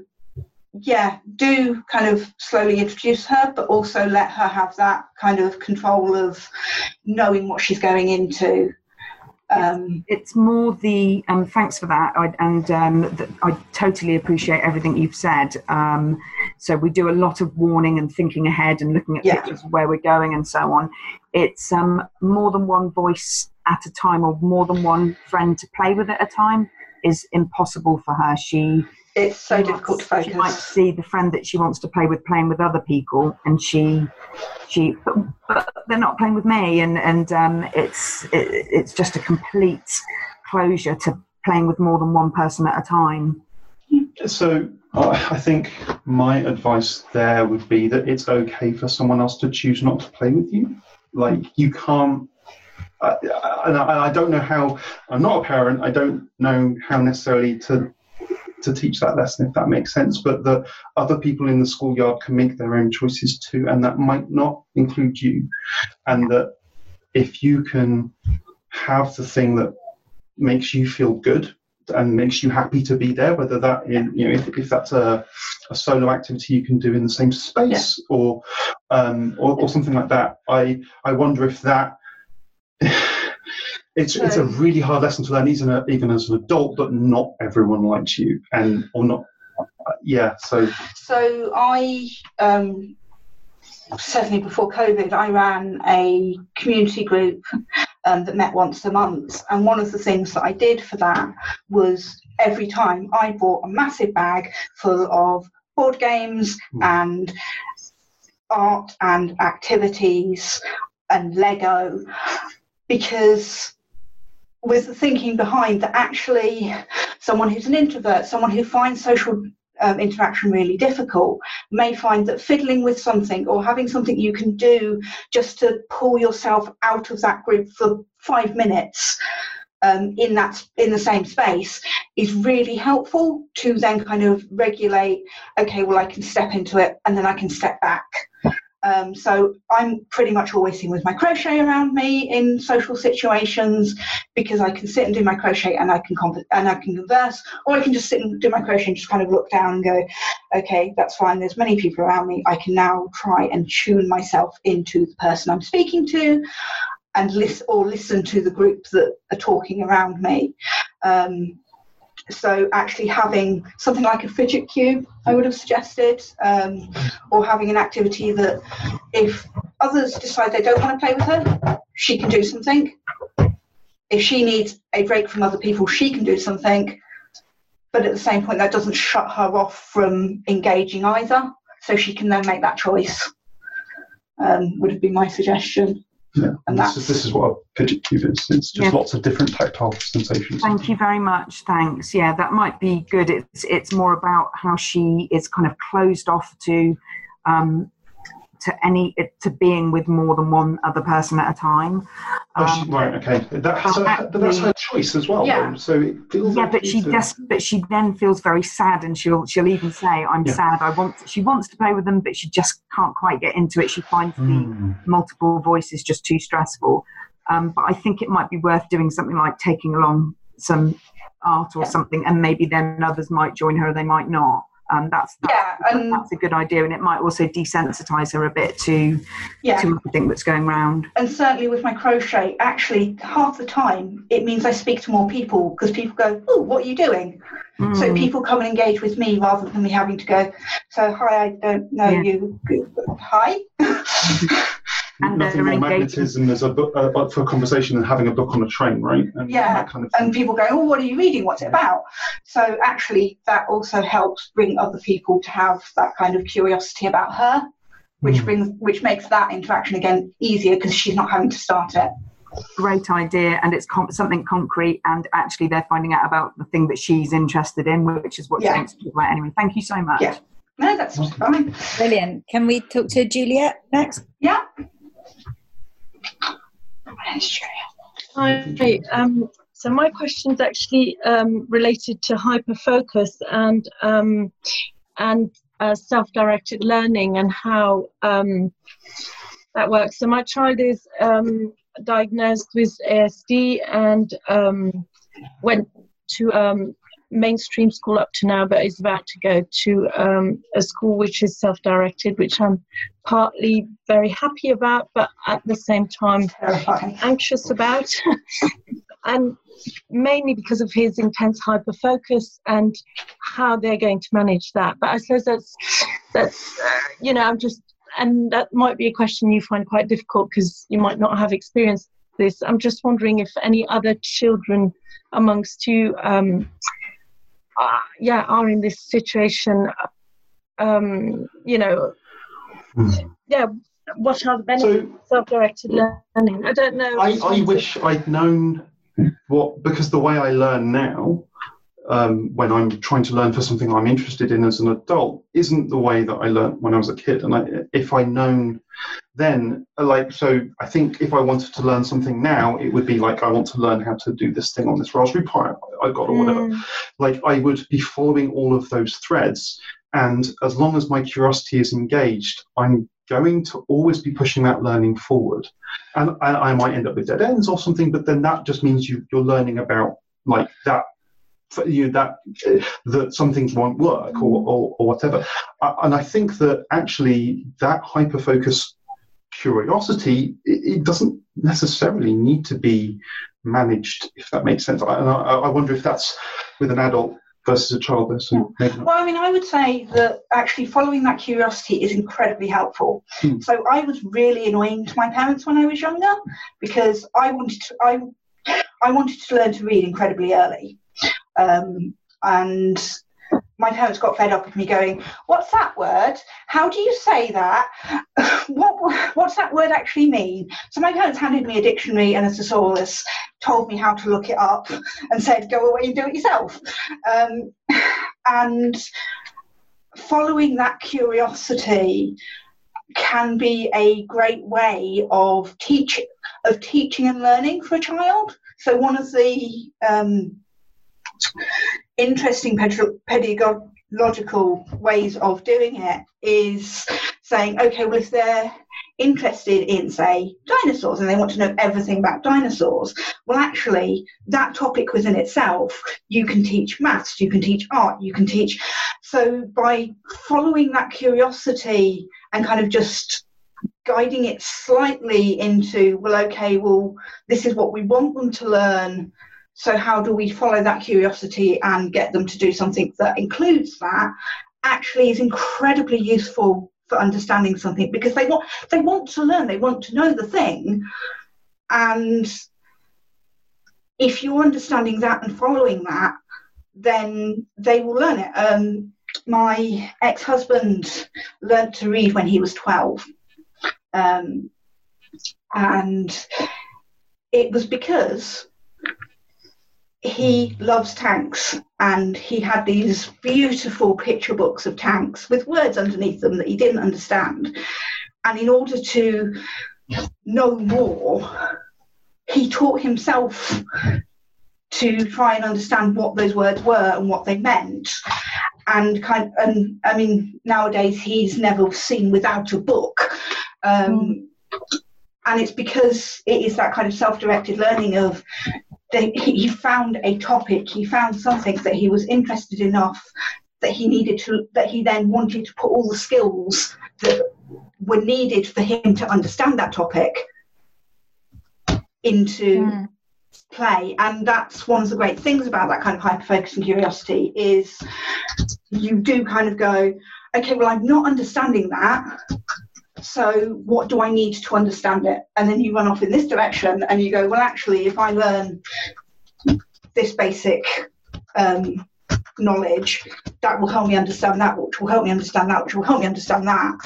yeah, do kind of slowly introduce her, but also let her have that kind of control of knowing what she's going into. Um, it's more the um, thanks for that, I, and um, th- I totally appreciate everything you've said. Um, so we do a lot of warning and thinking ahead and looking at Yeah. pictures of where we're going and so on. It's um, more than one voice at a time or more than one friend to play with at a time is impossible for her. She it's so she difficult to might- She might see the friend that she wants to play with playing with other people, and she, she, but, but they're not playing with me, and and um, it's it, it's just a complete closure to playing with more than one person at a time. So I I think my advice there would be that it's okay for someone else to choose not to play with you. Like you can't. I, I- and I, I don't know how. I'm not a parent. I don't know how necessarily to to teach that lesson, if that makes sense. But that other people in the schoolyard can make their own choices too, and that might not include you. And that if you can have the thing that makes you feel good and makes you happy to be there, whether that in you know if, if that's a, a solo activity you can do in the same space or, um, or or something like that. I I wonder if that it's it's a really hard lesson to learn even even as an adult that not everyone likes you and or not yeah so. So I um, certainly before COVID, I ran a community group um, that met once a month, and one of the things that I did for that was every time I bought a massive bag full of board games and art and activities and Lego because with the thinking behind that actually someone who's an introvert, someone who finds social um, interaction really difficult, may find that fiddling with something or having something you can do just to pull yourself out of that group for five minutes um, in that in the same space is really helpful to then kind of regulate. Okay, well I can step into it and then I can step back. Um, so I'm pretty much always seen with my crochet around me in social situations because I can sit and do my crochet and I can conver- and I can converse, or I can just sit and do my crochet and just kind of look down and go, okay, that's fine. There's many people around me. I can now try and tune myself into the person I'm speaking to, and listen or listen to the group that are talking around me. Um, so actually having something like a fidget cube i would have suggested um, or having an activity that if others decide they don't want to play with her she can do something. If she needs a break from other people she can do something. But at the same point that doesn't shut her off from engaging either. So she can then make that choice um, would have been my suggestion yeah And this is, this is what a fidget cube is it's just Yeah. lots of different tactile sensations Thank you very much. Thanks. Yeah, that might be good. It's it's more about how she is kind of closed off to um, to any to being with more than one other person at a time. oh, she, Um, right okay that's but her, but that's her choice as well Yeah. though, so it feels yeah, like but she it's a- just but she then feels very sad, and she'll she'll even say, "I'm Yeah. sad. I want." She wants to play with them, but she just can't quite get into it. She finds the Mm. multiple voices just too stressful. Um, but I think it might be worth doing something like taking along some art or something, and maybe then others might join her, they might not. Um, that's that's, Yeah, and- that's a good idea, and it might also desensitize her a bit to Yeah. to everything that's going round. and certainly with my crochet, actually, half the time it means I speak to more people because people go, "Oh, what are you doing?" So Mm. people come and engage with me rather than me having to go. So hi, I don't know Yeah. you. Hi. And nothing they're more engaging. magnetism as a book uh, for a conversation than having a book on a train right and Yeah, that kind of and people go, "Oh, what are you reading? What's it about?" So actually, that also helps bring other people to have that kind of curiosity about her, which Mm. brings which makes that interaction again easier because she's not having to start it. great idea and it's com- something concrete and actually they're finding out about the thing that she's interested in which is what Yeah. she wants to about anyway thank you so much Yeah. No, that's fine. Brilliant. Can we talk to Juliet next? Yeah. Hi. Um, so my question is actually um, related to hyperfocus and um, and uh, self-directed learning and how um, that works. So my child is um, diagnosed with ASD and um, went to mainstream school up to now, but is about to go to um, a school which is self-directed, which I'm partly very happy about, but at the same time anxious about, and mainly because of his intense hyperfocus and how they're going to manage that. But I suppose that's that's uh, you know I'm just and that might be a question you find quite difficult because you might not have experienced this. I'm just wondering if any other children amongst you, um, uh, yeah, are in this situation. Um, you know, yeah. What are the benefits of self-directed learning? I don't know. I, I wish I'd known what because the way I learn now, um, when I'm trying to learn for something I'm interested in as an adult, isn't the way that I learned when I was a kid. And I, if I known then, like, so I think if I wanted to learn something now, it would be like I want to learn how to do this thing on this Raspberry Pi I got or whatever. Like I would be following all of those threads, and as long as my curiosity is engaged, I'm going to always be pushing that learning forward. And I, I might end up with dead ends or something, but then that just means you, you're learning about like that you know, that that some things won't work or, or, or whatever. Uh, and I think that actually that hyper focus curiosity it, doesn't necessarily need to be managed, if that makes sense. I, and I, wonder if that's with an adult versus a child. There's some maybe not. Well, I mean, I would say that actually following that curiosity is incredibly helpful. Hmm. So I was really annoying to my parents when I was younger because I wanted to, I, I wanted to learn to read incredibly early, um, and my parents got fed up with me going, "What's that word? How do you say that? what What's that word actually mean?" So my parents handed me a dictionary and a thesaurus, told me how to look it up, and said, "Go away and do it yourself." Um, and following that curiosity can be a great way of teach of teaching and learning for a child. So one of the um, interesting pedagogical ways of doing it is saying, okay, well, if they're interested in, say, dinosaurs and they want to know everything about dinosaurs, well, actually, that topic within itself, you can teach maths, you can teach art, you can teach. So by following that curiosity and kind of just guiding it slightly into, well, okay, well, this is what we want them to learn. So, how do we follow that curiosity and get them to do something that includes that? Actually, is incredibly useful for understanding something because they want they want to learn, they want to know the thing, and if you're understanding that and following that, then they will learn it. Um, my ex-husband learnt to read when he was twelve, um, and it was because he loves tanks and he had these beautiful picture books of tanks with words underneath them that he didn't understand. And in order to know more, he taught himself to try and understand what those words were and what they meant. And kind and I mean nowadays he's never seen without a book. Um, and it's because it is that kind of self-directed learning of they, he found a topic, he found something that he was interested enough that he needed to, that he then wanted to put all the skills that were needed for him to understand that topic into hmm. play. And that's one of the great things about that kind of hyper focus and curiosity is you do kind of go, okay, well, I'm not understanding that. So, what do I need to understand it? And then you run off in this direction and you go, well, actually, if I learn this basic um, knowledge, that will help me understand that, which will help me understand that, which will help me understand that.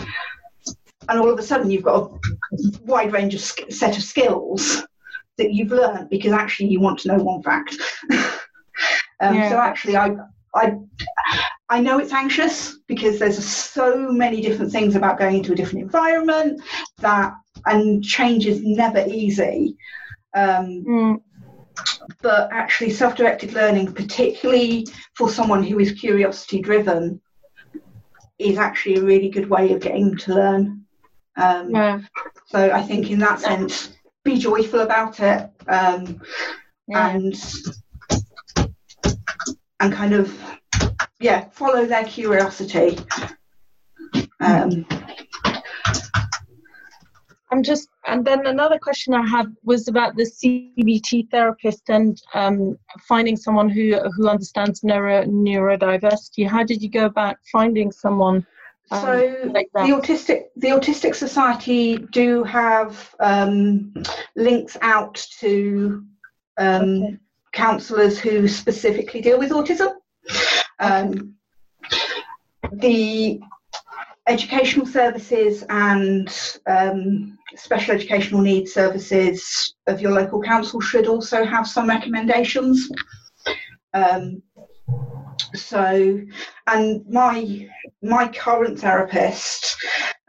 And all of a sudden, you've got a wide range of sk- set of skills that you've learned because actually you want to know one fact. um, Yeah. So actually, I, I, I know it's anxious because there's so many different things about going into a different environment that, and change is never easy. Um, But actually, self-directed learning, particularly for someone who is curiosity-driven, is actually a really good way of getting to learn. Um, Yeah. So I think in that sense, be joyful about it um, and and kind of yeah follow their curiosity. Um, I'm just, and then another question I had was about the CBT therapist and um, finding someone who who understands neuro neurodiversity. How did you go about finding someone? um, so like that? the autistic the autistic society do have um, links out to um, counsellors who specifically deal with autism. Um, the educational services and um, special educational needs services of your local council should also have some recommendations. Um, so, and my my current therapist,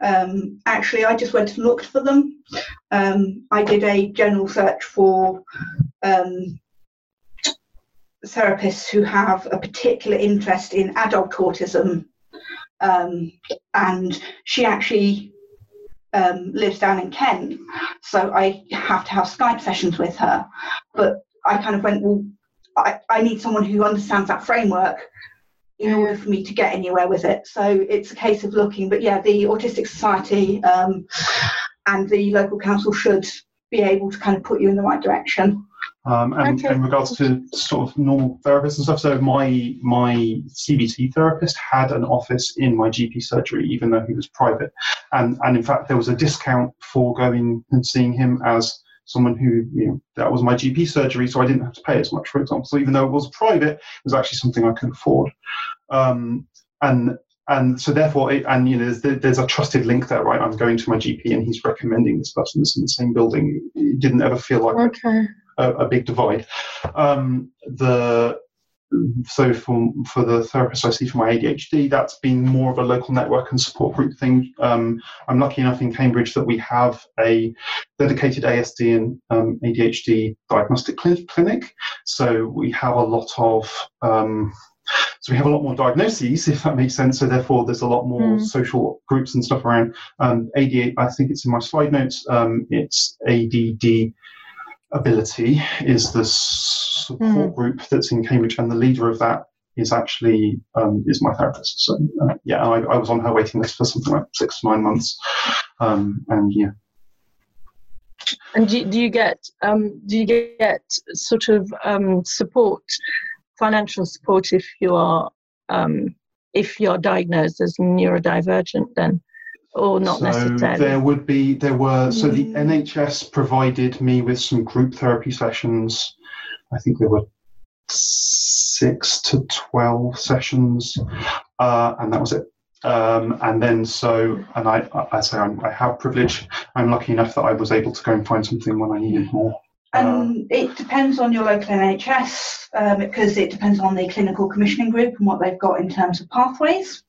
um, actually, I just went and looked for them. Um, I did a general search for um, therapists who have a particular interest in adult autism, um, and she actually um, lives down in Kent, so I have to have Skype sessions with her. But I kind of went, well, I, I need someone who understands that framework in order for me to get anywhere with it. So it's a case of looking. But yeah, the Autistic Society um, and the local council should be able to kind of put you in the right direction. Um, and Okay. in regards to sort of normal therapists and stuff, so my my CBT therapist had an office in my GP surgery, even though he was private, and and in fact there was a discount for going and seeing him as someone who you know that was my GP surgery, so I didn't have to pay as much, for example. So even though it was private, it was actually something I could afford, um, and and so therefore, it, and you know, there's, there's a trusted link there, right? I'm going to my GP and he's recommending this person that's in the same building. It didn't ever feel like Okay. A, a big divide. Um, the so for for the therapist I see for my ADHD, that's been more of a local network and support group thing. Um, I'm lucky enough in Cambridge that we have a dedicated ASD and um, ADHD diagnostic cli- clinic. So we have a lot of um, so we have a lot more diagnoses, if that makes sense. So therefore, there's a lot more Mm. social groups and stuff around. Um, ADHD, I think it's in my slide notes. Um, it's ADD ability is the support group that's in Cambridge, and the leader of that is actually um, is my therapist. So uh, yeah, I, I was on her waiting list for something like six to nine months, um, and yeah. And do, do you get um, do you get sort of um, support, financial support if you are um, if you're diagnosed as neurodivergent then, or not so necessarily? there would be there were so the NHS provided me with some group therapy sessions. I think there were six to twelve sessions, uh, and that was it. Um, and then so, and I, I I say I'm, I have privilege. I'm lucky enough that I was able to go and find something when I needed more. And it depends on your local NHS um, because it depends on the clinical commissioning group and what they've got in terms of pathways.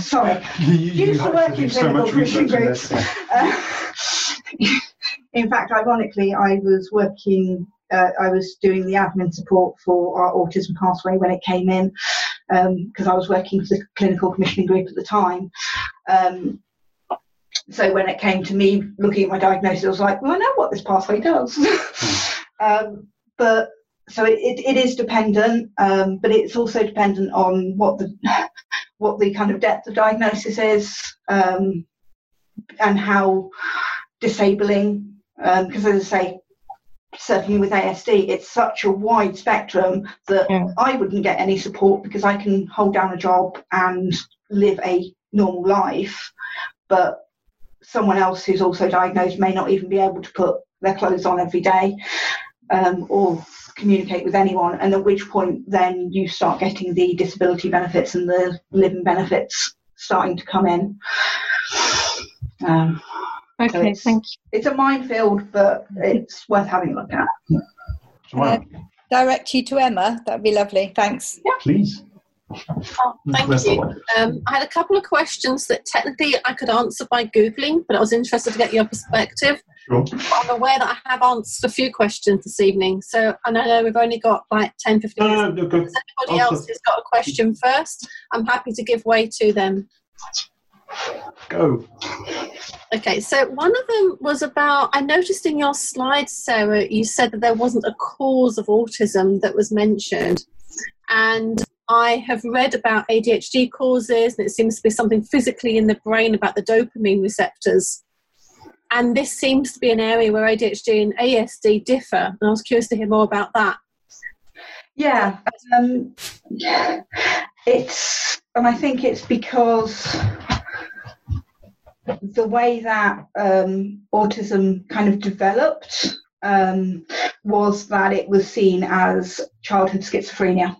Sorry, you used to work in do so clinical commissioning research in groups. Uh, in fact, ironically, I was working. Uh, I was doing the admin support for our autism pathway when it came in because I was working for the clinical commissioning group at the time. Um, so when it came to me looking at my diagnosis, I was like, well, I know what this pathway does. um, but so it, it, is dependent, um, but it's also dependent on what the what the kind of depth of diagnosis is um, and how disabling. Because as I say, certainly with ASD, it's such a wide spectrum that I wouldn't get any support because I can hold down a job and live a normal life, but someone else who's also diagnosed may not even be able to put their clothes on every day um, or communicate with anyone, and at which point then you start getting the disability benefits and the living benefits starting to come in. Um, Okay, it's, thank you. It's a minefield, but it's worth having a look at. Can I direct you to Emma? That'd be lovely. Thanks. Yeah. Please. Oh, thank you. Um, I had a couple of questions that technically I could answer by Googling, but I was interested to get your perspective. Sure. I'm aware that I have answered a few questions this evening, so and I know we've only got like 10, 15 minutes. No, no, go. If anybody else has got a question first, I'm happy to give way to them. Go. Okay, so one of them was about I noticed in your slides, Sarah, you said that there wasn't a cause of autism that was mentioned. And I have read about ADHD causes, and it seems to be something physically in the brain about the dopamine receptors. And this seems to be an area where ADHD and ASD differ. And I was curious to hear more about that. Yeah, um, it's, and I think it's because the way that um, autism kind of developed um, was that it was seen as childhood schizophrenia.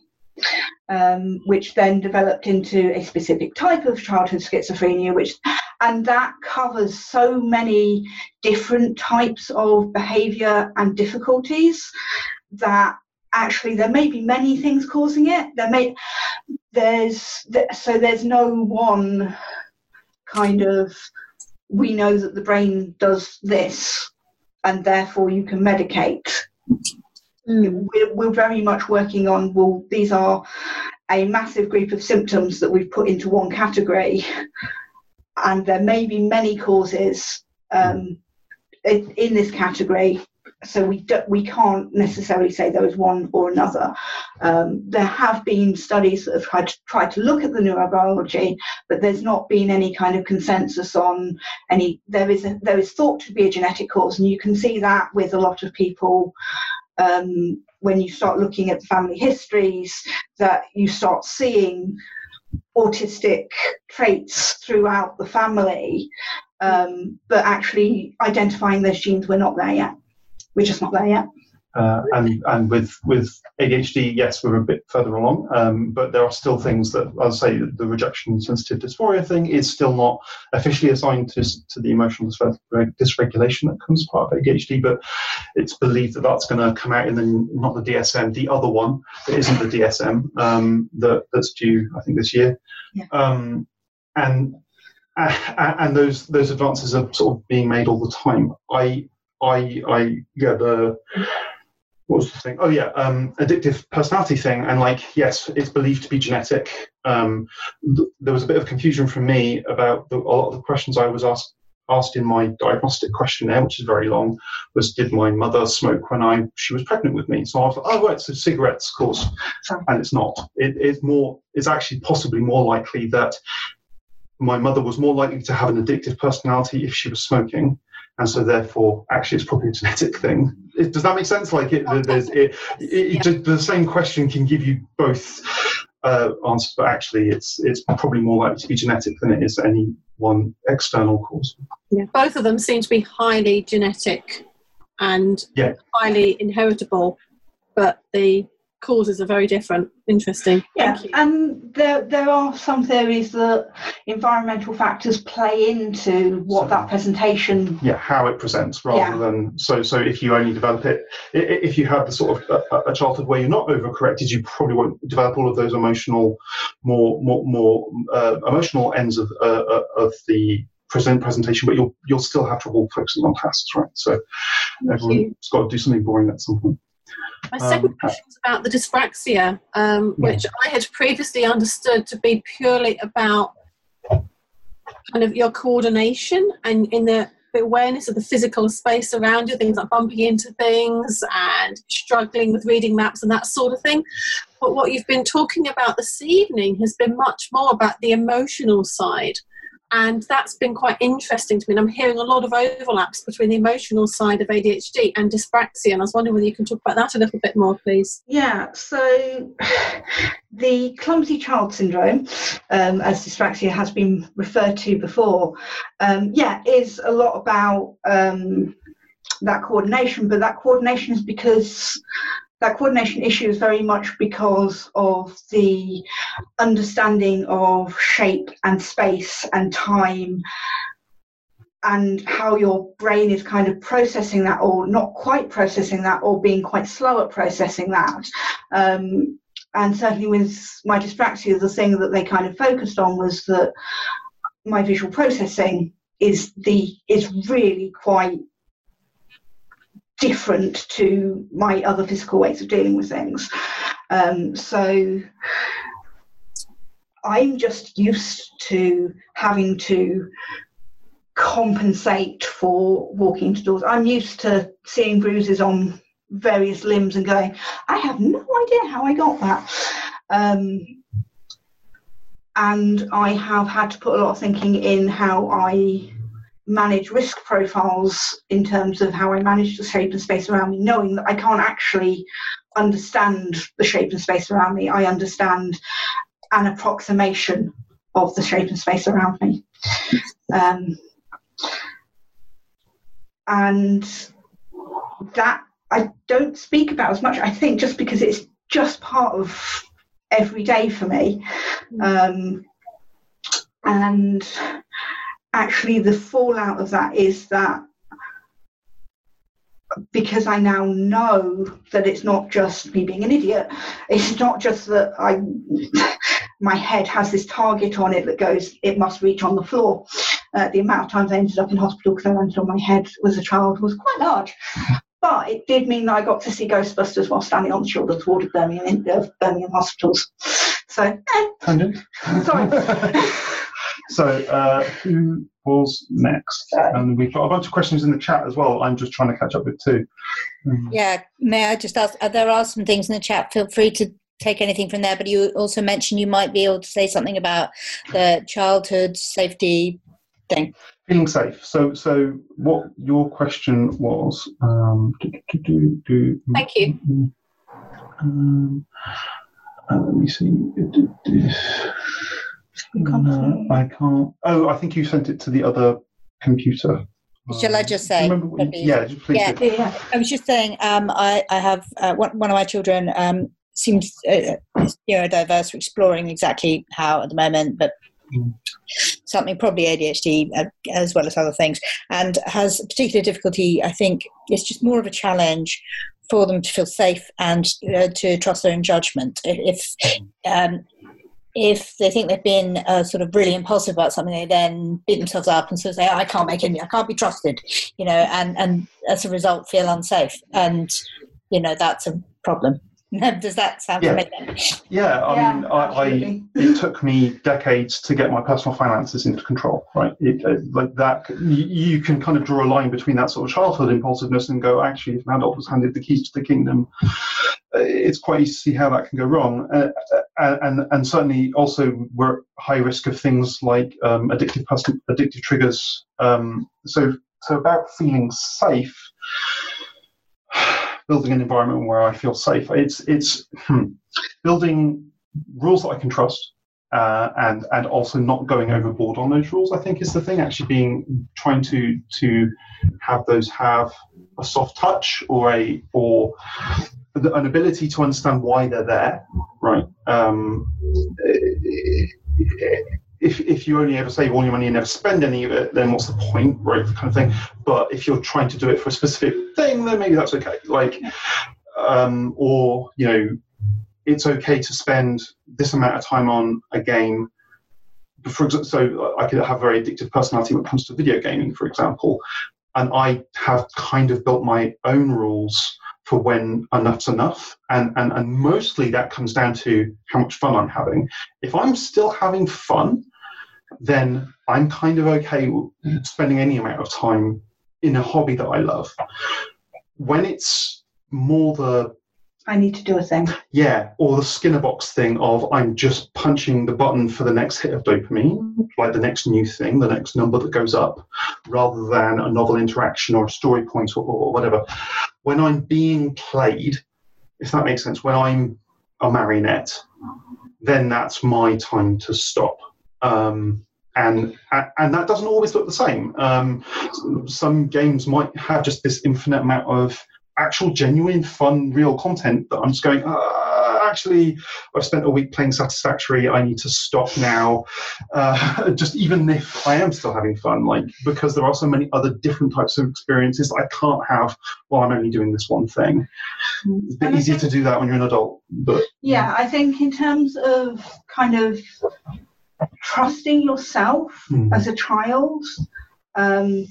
Um, which then developed into a specific type of childhood schizophrenia, which and that covers so many different types of behavior and difficulties that actually there may be many things causing it. There may there's so there's no one kind of we know that the brain does this and therefore you can medicate. Mm. We're, we're very much working on, well, these are a massive group of symptoms that we've put into one category, and there may be many causes um, in, in this category. So we do, we can't necessarily say there is one or another. Um, there have been studies that have tried to, tried to look at the neurobiology, but there's not been any kind of consensus on any. There is a, there is thought to be a genetic cause, and you can see that with a lot of people um, when you start looking at the family histories, that you start seeing autistic traits throughout the family, um, but actually identifying those genes, we're not there yet. We're just not there yet. Uh, and and with with ADHD, yes, we're a bit further along, um, but there are still things that I'll say the rejection sensitive dysphoria thing is still not officially assigned to, to the emotional dysregulation that comes part of ADHD, but it's believed that that's going to come out in the not the DSM, the other one that isn't the DSM um, that that's due I think this year, yeah. um, and uh, and those those advances are sort of being made all the time. I I I yeah the what was the thing? Oh yeah, um, addictive personality thing, and like yes, it's believed to be genetic. Um, th- there was a bit of confusion from me about the, a lot of the questions I was asked asked in my diagnostic questionnaire, which is very long, was did my mother smoke when I she was pregnant with me? So I was like, oh right, so cigarettes, of course, and it's not. It, it's more. It's actually possibly more likely that my mother was more likely to have an addictive personality if she was smoking and so therefore actually it's probably a genetic thing. It, does that make sense? Like it, there's, it, it, just, the same question can give you both uh, answers but actually it's it's probably more likely to be genetic than it is any one external cause. Yeah. Both of them seem to be highly genetic and yeah. highly inheritable but the causes are very different. Interesting. Yeah, and there there are some theories that environmental factors play into what so, that presentation. Yeah, how it presents rather yeah. than so so if you only develop it if you have the sort of a, a, childhood where you're not overcorrected, you probably won't develop all of those emotional more more more uh, emotional ends of uh, uh of the present presentation, but you'll you'll still have trouble focusing on tasks, right? So Thank everyone's you. got to do something boring at some point. My second um, question is about the dyspraxia, um, which yeah. I had previously understood to be purely about kind of your coordination and in the, the awareness of the physical space around you, things like bumping into things and struggling with reading maps and that sort of thing. But what you've been talking about this evening has been much more about the emotional side and that's been quite interesting to me. And I'm hearing a lot of overlaps between the emotional side of ADHD and dyspraxia. And I was wondering whether you can talk about that a little bit more, please. Yeah, so the clumsy child syndrome, um, as dyspraxia has been referred to before, um, yeah, is a lot about um, that coordination, but that coordination is because that coordination issue is very much because of the understanding of shape and space and time and how your brain is kind of processing that or not quite processing that or being quite slow at processing that. Um, and certainly with my dyspraxia the thing that they kind of focused on was that my visual processing is the is really quite different to my other physical ways of dealing with things um, so i'm just used to having to compensate for walking into doors. I'm used to seeing bruises on various limbs and going, I have no idea how I got that. Um, and I have had to put a lot of thinking in how I manage risk profiles in terms of how I manage the shape and space around me, knowing that I can't actually understand the shape and space around me. I understand an approximation of the shape and space around me. Um, and that I don't speak about as much. I think just because it's just part of every day for me. Um, and actually, the fallout of that is that because I now know that it's not just me being an idiot, it's not just that I my head has this target on it that goes, it must reach on the floor. Uh, the amount of times I ended up in hospital because I landed on my head as a child was quite large. But it did mean that I got to see Ghostbusters while standing on the children's ward of Birmingham, uh, Birmingham hospitals. So, eh. Sorry. so, uh, who was next? And we've got a bunch of questions in the chat as well. I'm just trying to catch up with too. Um, Yeah, may I just ask? Uh, there are some things in the chat. Feel free to take anything from there. But you also mentioned you might be able to say something about the childhood safety thing. Feeling safe. So, so what your question was? Um, do, do, do, do, Thank you. Um, uh, let me see. Uh, I can't. Oh, I think you sent it to the other computer. Shall I just say? Remember you- yeah, just please Yeah. do. I was just saying, um, I, I have uh, one, one of my children um, seems uh, neurodiverse, We're exploring exactly how at the moment, but something probably ADHD uh, as well as other things, and has particular difficulty. I think it's just more of a challenge for them to feel safe and uh, to trust their own judgment. If if, um, if they think they've been uh, sort of really impulsive about something, they then beat themselves up and sort of say, "I can't make any, I can't be trusted," you know, and and as a result feel unsafe, and you know that's a problem. Does that sound Yeah. familiar? Yeah, I Yeah, mean, I, I it took me decades to get my personal finances into control. Right, it, uh, like that, you, you can kind of draw a line between that sort of childhood impulsiveness and go, actually, if an adult was handed the keys to the kingdom, uh, it's quite easy to see how that can go wrong. Uh, uh, and and certainly also we're at high risk of things like um, addictive addictive triggers. Um, so so about feeling safe building an environment where I feel safe. It's it's hmm, building rules that I can trust, uh, and and also not going overboard on those rules. I think is the thing. Actually, being trying to to have those have a soft touch or a or an ability to understand why they're there. Right. Um, if, if you only ever save all your money and never spend any of it, then what's the point, right? Kind of thing. But if you're trying to do it for a specific thing, then maybe that's okay. Like, um, or you know, it's okay to spend this amount of time on a game. For example, so I could have a very addictive personality when it comes to video gaming, for example, and I have kind of built my own rules for when enough's enough, and and and mostly that comes down to how much fun I'm having. If I'm still having fun, then I'm kind of okay spending any amount of time in a hobby that I love. When it's more the I need to do a thing. yeah, or the Skinner box thing of I'm just punching the button for the next hit of dopamine, like the next new thing, the next number that goes up, rather than a novel interaction or a story point or, or whatever. When I'm being played, if that makes sense, when I'm a marionette, then that's my time to stop. Um, and and that doesn't always look the same. Um, some games might have just this infinite amount of actual, genuine, fun, real content that I'm just going. Uh, actually, I've spent a week playing Satisfactory. I need to stop now. Uh, just even if I am still having fun, like because there are so many other different types of experiences that I can't have while I'm only doing this one thing. It's a bit easier to do that when you're an adult, but Yeah, I think in terms of kind of trusting yourself Hmm. as a child, um,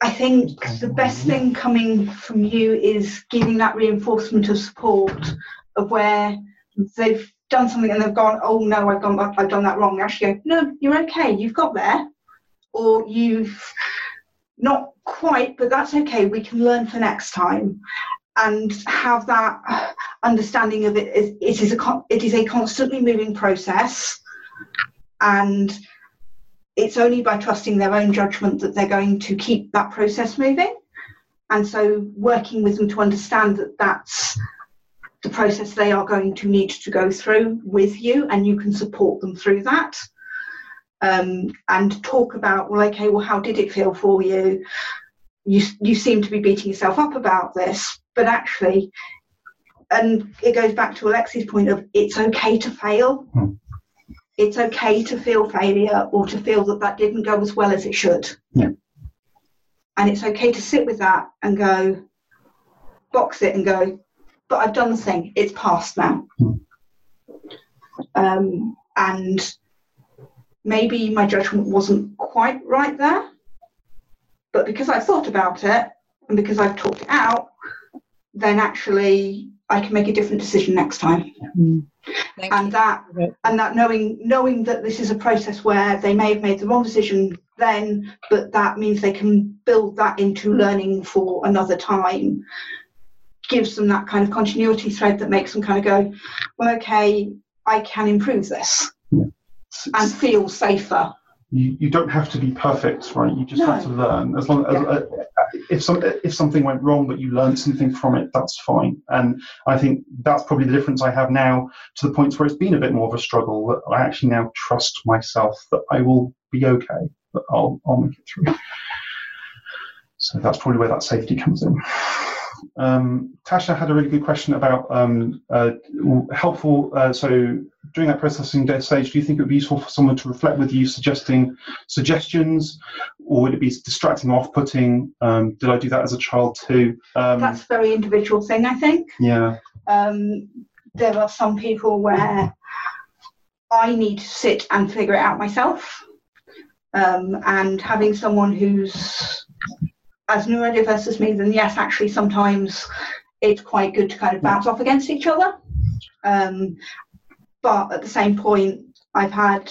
I think the best thing coming from you is giving that reinforcement of support of where they've done something and they've gone, oh no, I've done that, I've done that wrong. Actually, go, no, you're okay, you've got there, or you've not quite, but that's okay. We can learn for next time, and have that understanding of it. It is a it is a constantly moving process, and it's only by trusting their own judgment that they're going to keep that process moving. And so, working with them to understand that that's the process they are going to need to go through with you, and you can support them through that. Um, and talk about, well, okay, well, how did it feel for you? You, you seem to be beating yourself up about this, but actually, and it goes back to Alexi's point of it's okay to fail. It's okay to feel failure or to feel that that didn't go as well as it should. Yeah. And it's okay to sit with that and go, box it and go, but I've done the thing, it's past now. Um, and maybe my judgment wasn't quite right there, but because I thought about it and because I've talked it out, then actually I can make a different decision next time. Mm. and that and that knowing knowing that this is a process where they may have made the wrong decision then, but that means they can build that into mm. learning for another time gives them that kind of continuity thread that makes them kind of go, well, okay, I can improve this and feel safer. You, you don't have to be perfect, right? You just No. have to learn. As long as uh, if some if something went wrong, but you learned something from it, that's fine. And I think that's probably the difference I have now to the points where it's been a bit more of a struggle. That I actually now trust myself that I will be okay. That I'll I'll make it through. So that's probably where that safety comes in. Um, Tasha had a really good question about um, uh, helpful. Uh, so during that processing stage, do you think it would be useful for someone to reflect with you, suggesting suggestions, or would it be distracting, or off-putting? Um, did I do that as a child too? Um, That's a very individual thing, I think. yeah. Um, there are some people where I need to sit and figure it out myself. Um, and having someone who's as neurodiverse as me, then yes, actually, sometimes it's quite good to kind of bounce off against each other. Um, but at the same point, I've had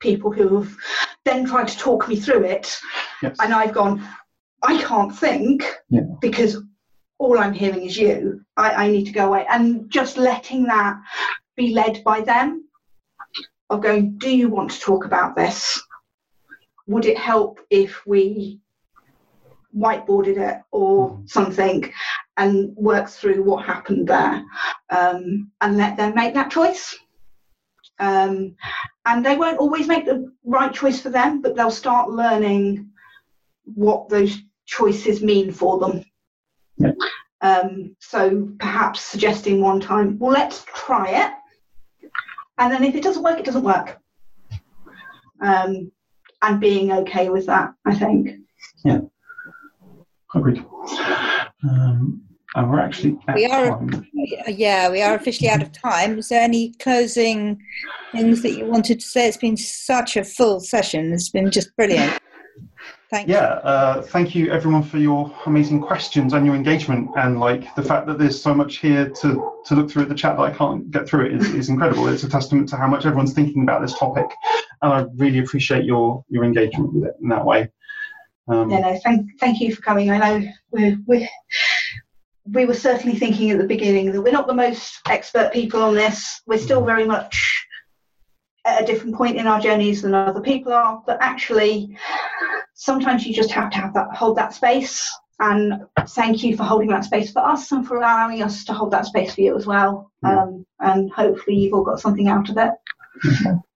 people who have then tried to talk me through it, and I've gone, I can't think Yeah. because all I'm hearing is you. I, I need to go away. And just letting that be led by them of going, do you want to talk about this? Would it help if we whiteboarded it or something and work through what happened there um, and let them make that choice? Um, and they won't always make the right choice for them, but they'll start learning what those choices mean for them. Um, so perhaps suggesting one time, well, let's try it. And then if it doesn't work, it doesn't work. Um, and being okay with that, I think. Yeah. Agreed. Um, and we're actually We are, yeah, we are officially out of time. Is there any closing things that you wanted to say? It's been such a full session. It's been just brilliant. Thank yeah, uh, thank you everyone for your amazing questions and your engagement and like the fact that there's so much here to, to look through at the chat that I can't get through it is, is incredible. It's a testament to how much everyone's thinking about this topic, and I really appreciate your your engagement with it in that way. Um, Yeah, no, thank, thank you for coming. I know we're, we're, we were certainly thinking at the beginning that we're not the most expert people on this. We're still very much at a different point in our journeys than other people are, but actually, sometimes you just have to have that hold that space. And thank you for holding that space for us and for allowing us to hold that space for you as well. Um, and hopefully, you've all got something out of it.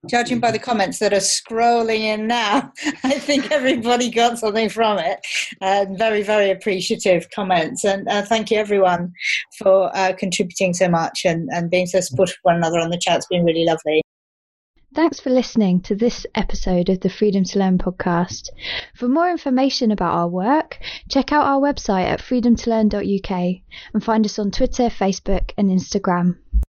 Judging by the comments that are scrolling in now, I think everybody got something from it. Uh, very, very appreciative comments. And uh, thank you, everyone, for uh, contributing so much and, and being so supportive of one another on the chat. It's been really lovely. Thanks for listening to this episode of the Freedom to Learn podcast. For more information about our work, check out our website at freedomtolearn.uk and find us on Twitter, Facebook, and Instagram.